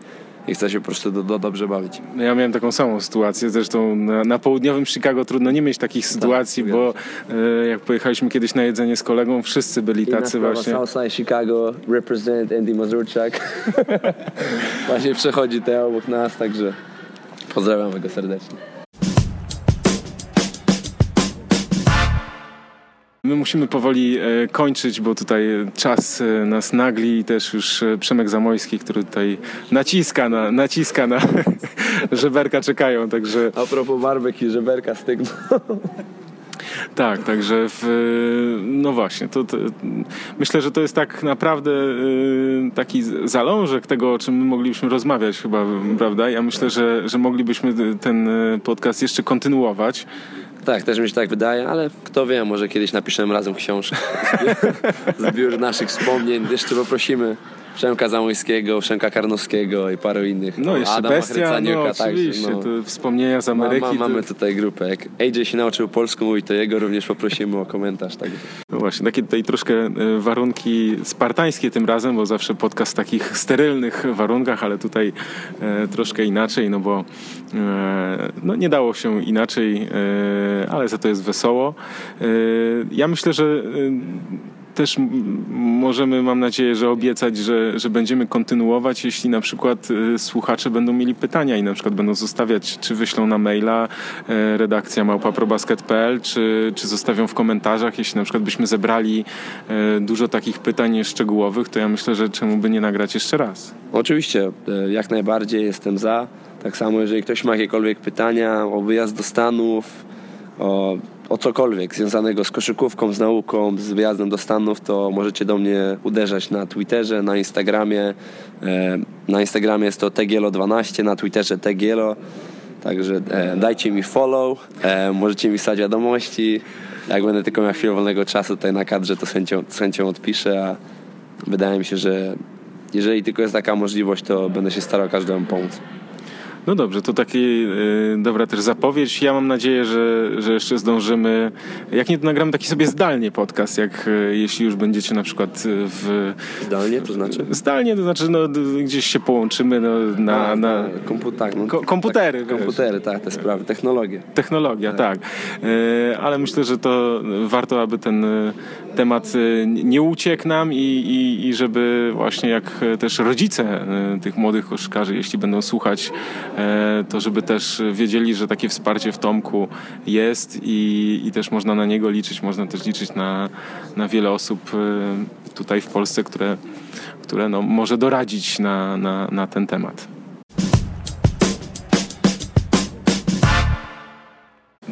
i chce się po prostu do, do dobrze bawić. No ja miałem taką samą sytuację, zresztą na, na południowym Chicago trudno nie mieć takich tak, sytuacji, bo e, jak pojechaliśmy kiedyś na jedzenie z kolegą, wszyscy byli tacy właśnie. Southside Chicago, represent Andy Mazurczak. [LAUGHS] właśnie przechodzi te obok nas, także pozdrawiamy go serdecznie. My musimy powoli e, kończyć, bo tutaj czas e, nas nagli i też już e, Przemek Zamojski, który tutaj naciska na, naciska na [LAUGHS] żeberka czekają, także... A propos barbecue, żeberka stygną. Tak, także w, no właśnie, to, to, myślę, że to jest tak naprawdę taki zalążek tego, o czym my moglibyśmy rozmawiać chyba, prawda? Ja myślę, że, że moglibyśmy ten podcast jeszcze kontynuować. Tak, też mi się tak wydaje, ale kto wie, może kiedyś napiszemy razem książkę. [LAUGHS] Zbiór naszych wspomnień, jeszcze poprosimy Przemka Zamojskiego, Przemka Karnowskiego i paru innych. No jeszcze Adama Bestia, no oczywiście, także, no. to wspomnienia z Ameryki. Ma, ma, mamy tutaj grupę. Jak AJ się nauczył polsku mówić, to jego również poprosimy o komentarz. Tak. No właśnie, takie tutaj troszkę e, warunki spartańskie tym razem, bo zawsze podcast w takich sterylnych warunkach, ale tutaj e, troszkę inaczej, no bo e, no nie dało się inaczej, e, ale za to jest wesoło. E, ja myślę, że e, też możemy, mam nadzieję, że obiecać, że, że będziemy kontynuować, jeśli na przykład y, słuchacze będą mieli pytania i na przykład będą zostawiać, czy wyślą na maila e, redakcja małpaprobasket.pl, czy, czy zostawią w komentarzach. Jeśli na przykład byśmy zebrali e, dużo takich pytań szczegółowych, to ja myślę, że czemu by nie nagrać jeszcze raz. Oczywiście, e, jak najbardziej jestem za. Tak samo, jeżeli ktoś ma jakiekolwiek pytania o wyjazd do Stanów, o o cokolwiek związanego z koszykówką, z nauką, z wyjazdem do Stanów, to możecie do mnie uderzać na Twitterze, na Instagramie. E, na Instagramie jest to tegielo12, na Twitterze tegielo. Także e, dajcie mi follow, e, możecie mi wstać wiadomości. Jak będę tylko miał chwilę wolnego czasu tutaj na kadrze, to z chęcią, z chęcią odpiszę, a wydaje mi się, że jeżeli tylko jest taka możliwość, to będę się starał każdemu pomóc. No dobrze, to taki y, dobra też zapowiedź. Ja mam nadzieję, że, że jeszcze zdążymy. Jak nie, to nagramy taki sobie zdalnie podcast, jak y, jeśli już będziecie na przykład w... Zdalnie to znaczy? Zdalnie to znaczy, no gdzieś się połączymy no, na... A, na kompu tak, no, ko komputery. Tak, komputery, tak, te sprawy, technologie. Technologia, tak. tak. Y, ale myślę, że to warto, aby ten y, temat y, nie uciekł nam i, i, i żeby właśnie jak też rodzice y, tych młodych koszykarzy, jeśli będą słuchać to żeby też wiedzieli, że takie wsparcie w Tomku jest i, i też można na niego liczyć, można też liczyć na, na wiele osób e, tutaj w Polsce, które, które no, może doradzić na, na, na ten temat.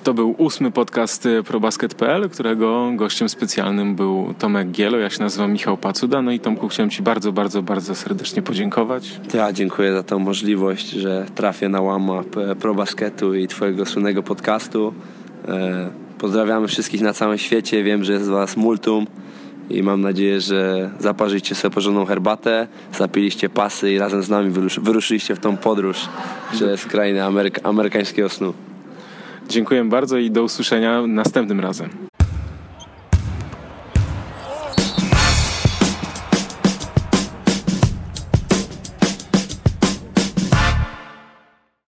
To był ósmy podcast y, ProBasket.pl, którego gościem specjalnym był Tomek Gielo. Ja się nazywam Michał Pacuda. No i Tomku, chciałem Ci bardzo, bardzo, bardzo serdecznie podziękować. Ja dziękuję za tą możliwość, że trafię na łama ProBasketu i Twojego słynnego podcastu. E, pozdrawiamy wszystkich na całym świecie. Wiem, że jest Was multum i mam nadzieję, że zaparzycie sobie porządną herbatę, zapiliście pasy i razem z nami wyruszyliście w tą podróż przez krainę amerykańskiego snu. Dziękuję bardzo i do usłyszenia następnym razem.